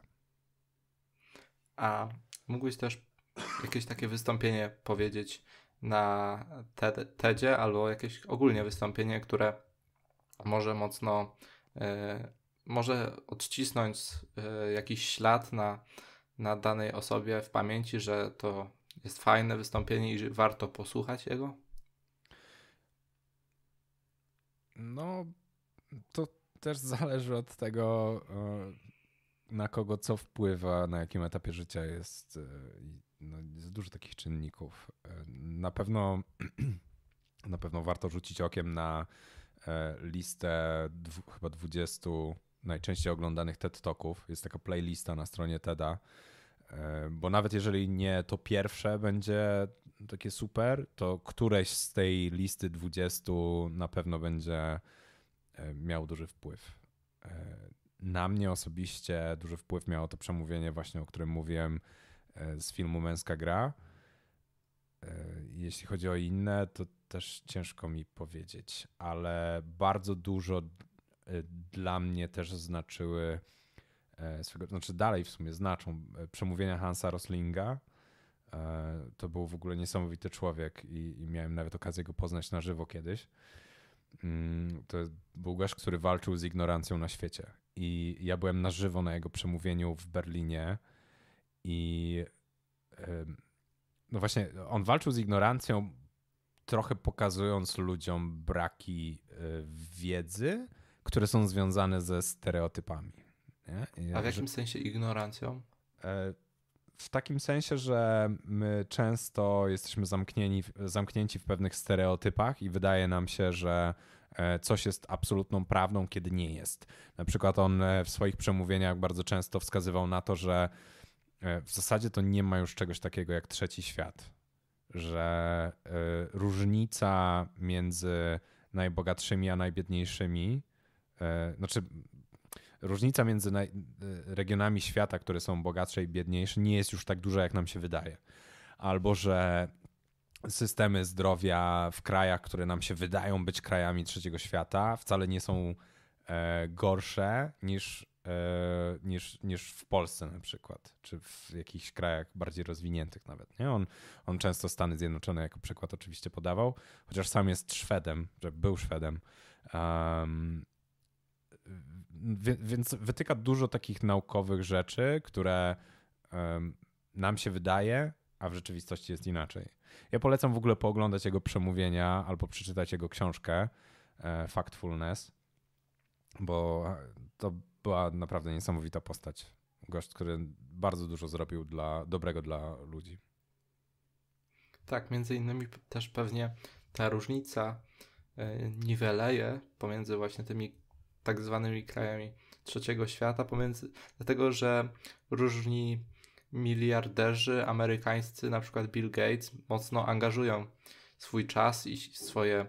A mógłbyś też jakieś takie wystąpienie powiedzieć na TEDzie albo jakieś ogólnie wystąpienie, które może mocno, y, może odcisnąć y, jakiś ślad na, na danej osobie w pamięci, że to jest fajne wystąpienie i warto posłuchać jego? No, to też zależy od tego, na kogo co wpływa, na jakim etapie życia jest. E, no, jest dużo takich czynników. E, na pewno, na pewno warto rzucić okiem na e, listę chyba 20 najczęściej oglądanych TED Talków. Jest taka playlista na stronie TEDa, bo nawet jeżeli nie to pierwsze będzie takie super, to któreś z tej listy 20 na pewno będzie miał duży wpływ na mnie osobiście duży wpływ miało to przemówienie właśnie, o którym mówiłem e, z filmu Męska Gra. E, jeśli chodzi o inne, to też ciężko mi powiedzieć, ale bardzo dużo e, dla mnie też znaczyły, swego, znaczy dalej w sumie znaczą przemówienia Hansa Roslinga, To był w ogóle niesamowity człowiek i, i miałem nawet okazję go poznać na żywo kiedyś. Mm, to był gość, który walczył z ignorancją na świecie. I ja byłem na żywo na jego przemówieniu w Berlinie i no właśnie, on walczył z ignorancją, trochę pokazując ludziom braki e, wiedzy, które są związane ze stereotypami. A w jakim że, sensie ignorancją? E, w takim sensie, że my często jesteśmy zamknięci, zamknięci w pewnych stereotypach i wydaje nam się, że e, coś jest absolutną prawdą, kiedy nie jest. Na przykład on w swoich przemówieniach bardzo często wskazywał na to, że w zasadzie to nie ma już czegoś takiego jak trzeci świat że y, różnica między najbogatszymi a najbiedniejszymi, y, znaczy różnica między regionami świata, które są bogatsze i biedniejsze, nie jest już tak duża, jak nam się wydaje. Albo że systemy zdrowia w krajach, które nam się wydają być krajami trzeciego świata, wcale nie są e, gorsze niż E, niż, niż w Polsce na przykład, czy w jakichś krajach bardziej rozwiniętych nawet. Nie? On, on często Stany Zjednoczone jako przykład oczywiście podawał, chociaż sam jest Szwedem, że był Szwedem. Um, więc wytyka dużo takich naukowych rzeczy, które um, nam się wydaje, a w rzeczywistości jest inaczej. Ja polecam w ogóle pooglądać jego przemówienia albo przeczytać jego książkę e, Factfulness, bo to była naprawdę niesamowita postać. Gość, który bardzo dużo zrobił dla dobrego dla ludzi. Tak, między innymi też pewnie ta różnica e, niweleje pomiędzy właśnie tymi tak zwanymi krajami trzeciego świata, pomiędzy, dlatego że różni miliarderzy amerykańscy, na przykład Bill Gates, mocno angażują swój czas i swoje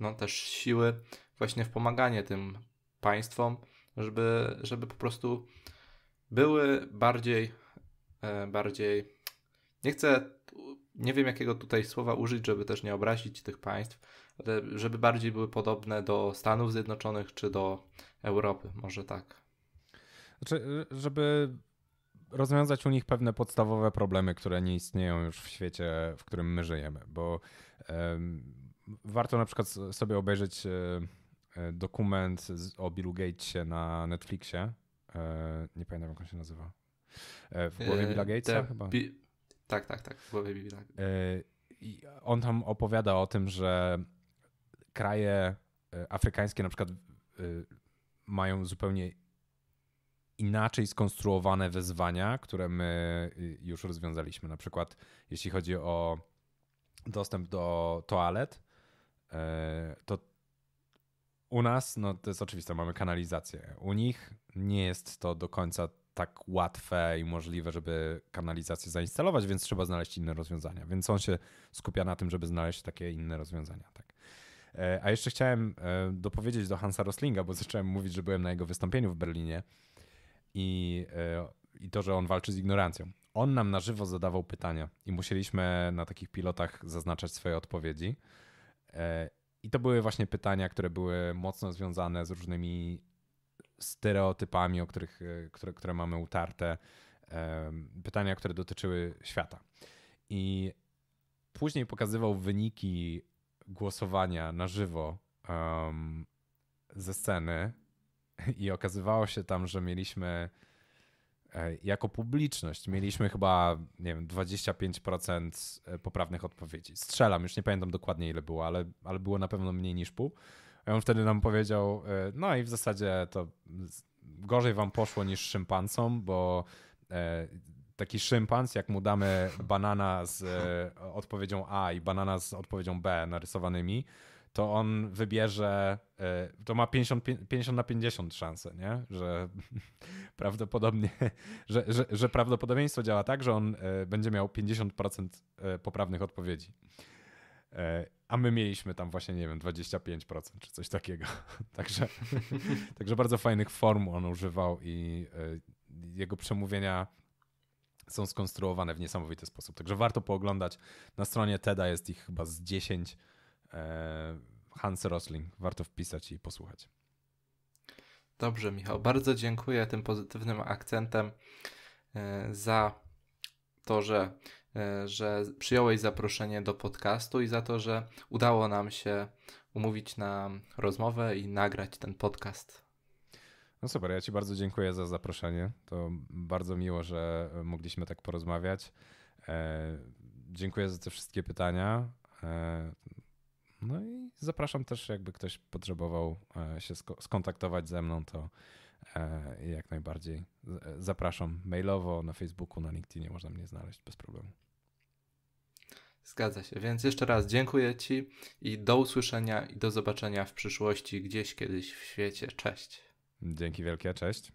no, też siły właśnie w pomaganie tym państwom, żeby, żeby po prostu były bardziej, e, bardziej, nie chcę, nie wiem jakiego tutaj słowa użyć, żeby też nie obrazić tych państw, ale żeby bardziej były podobne do Stanów Zjednoczonych czy do Europy, może tak. Znaczy, żeby rozwiązać u nich pewne podstawowe problemy, które nie istnieją już w świecie, w którym my żyjemy, bo um, warto na przykład sobie obejrzeć um, dokument o Billu Gatesie na Netflixie. E, nie pamiętam, jak on się nazywa. E, w głowie Billa Gatesa chyba? Bi tak, tak, tak. W głowie Billa. I on tam opowiada o tym, że kraje afrykańskie na przykład mają zupełnie inaczej skonstruowane wyzwania, które my już rozwiązaliśmy. Na przykład jeśli chodzi o dostęp do toalet, to u nas, no to jest oczywiste, mamy kanalizację. U nich nie jest to do końca tak łatwe i możliwe, żeby kanalizację zainstalować, więc trzeba znaleźć inne rozwiązania. Więc on się skupia na tym, żeby znaleźć takie inne rozwiązania. Tak. E, a jeszcze chciałem e, dopowiedzieć do Hansa Roslinga, bo zacząłem mówić, że byłem na jego wystąpieniu w Berlinie i, e, i to, że on walczy z ignorancją. On nam na żywo zadawał pytania i musieliśmy na takich pilotach zaznaczać swoje odpowiedzi. I to były właśnie pytania, które były mocno związane z różnymi stereotypami, o których, e, które, które mamy utarte. Pytania, które dotyczyły świata. I później pokazywał wyniki głosowania na żywo um, ze sceny i okazywało się tam, że mieliśmy jako publiczność mieliśmy chyba, nie wiem, 25% e, poprawnych odpowiedzi. Strzelam, już nie pamiętam dokładnie ile było, ale, ale było na pewno mniej niż pół. I on wtedy nam powiedział, e, no i w zasadzie to gorzej wam poszło niż szympansom, bo taki szympans, jak mu damy banana z odpowiedzią A i banana z odpowiedzią B narysowanymi, to on wybierze, e, to ma 50, 50 na 50 szansę, nie? Że prawdopodobnie, że, że, że prawdopodobieństwo działa tak, że on e, będzie miał 50% e, poprawnych odpowiedzi. A my mieliśmy tam właśnie, nie wiem, 25% czy coś takiego. Także, także bardzo fajnych form on używał i jego przemówienia są skonstruowane w niesamowity sposób. Także warto pooglądać. Na stronie TEDa jest ich chyba z 10 E, Hans Rosling. Warto wpisać i posłuchać. Dobrze, Michał. Bardzo dziękuję tym pozytywnym akcentem e, za to, że e, że przyjąłeś zaproszenie do podcastu i za to, że udało nam się umówić na rozmowę i nagrać ten podcast. No super, ja Ci bardzo dziękuję za zaproszenie. To bardzo miło, że mogliśmy tak porozmawiać. E, dziękuję za te wszystkie pytania. E, no i zapraszam też, jakby ktoś potrzebował e, się skontaktować ze mną, to e, jak najbardziej zapraszam mailowo, na Facebooku, na LinkedInie można mnie znaleźć bez problemu. Zgadza się, więc jeszcze raz dziękuję Ci i do usłyszenia i do zobaczenia w przyszłości gdzieś kiedyś w świecie. Cześć. Dzięki wielkie, cześć.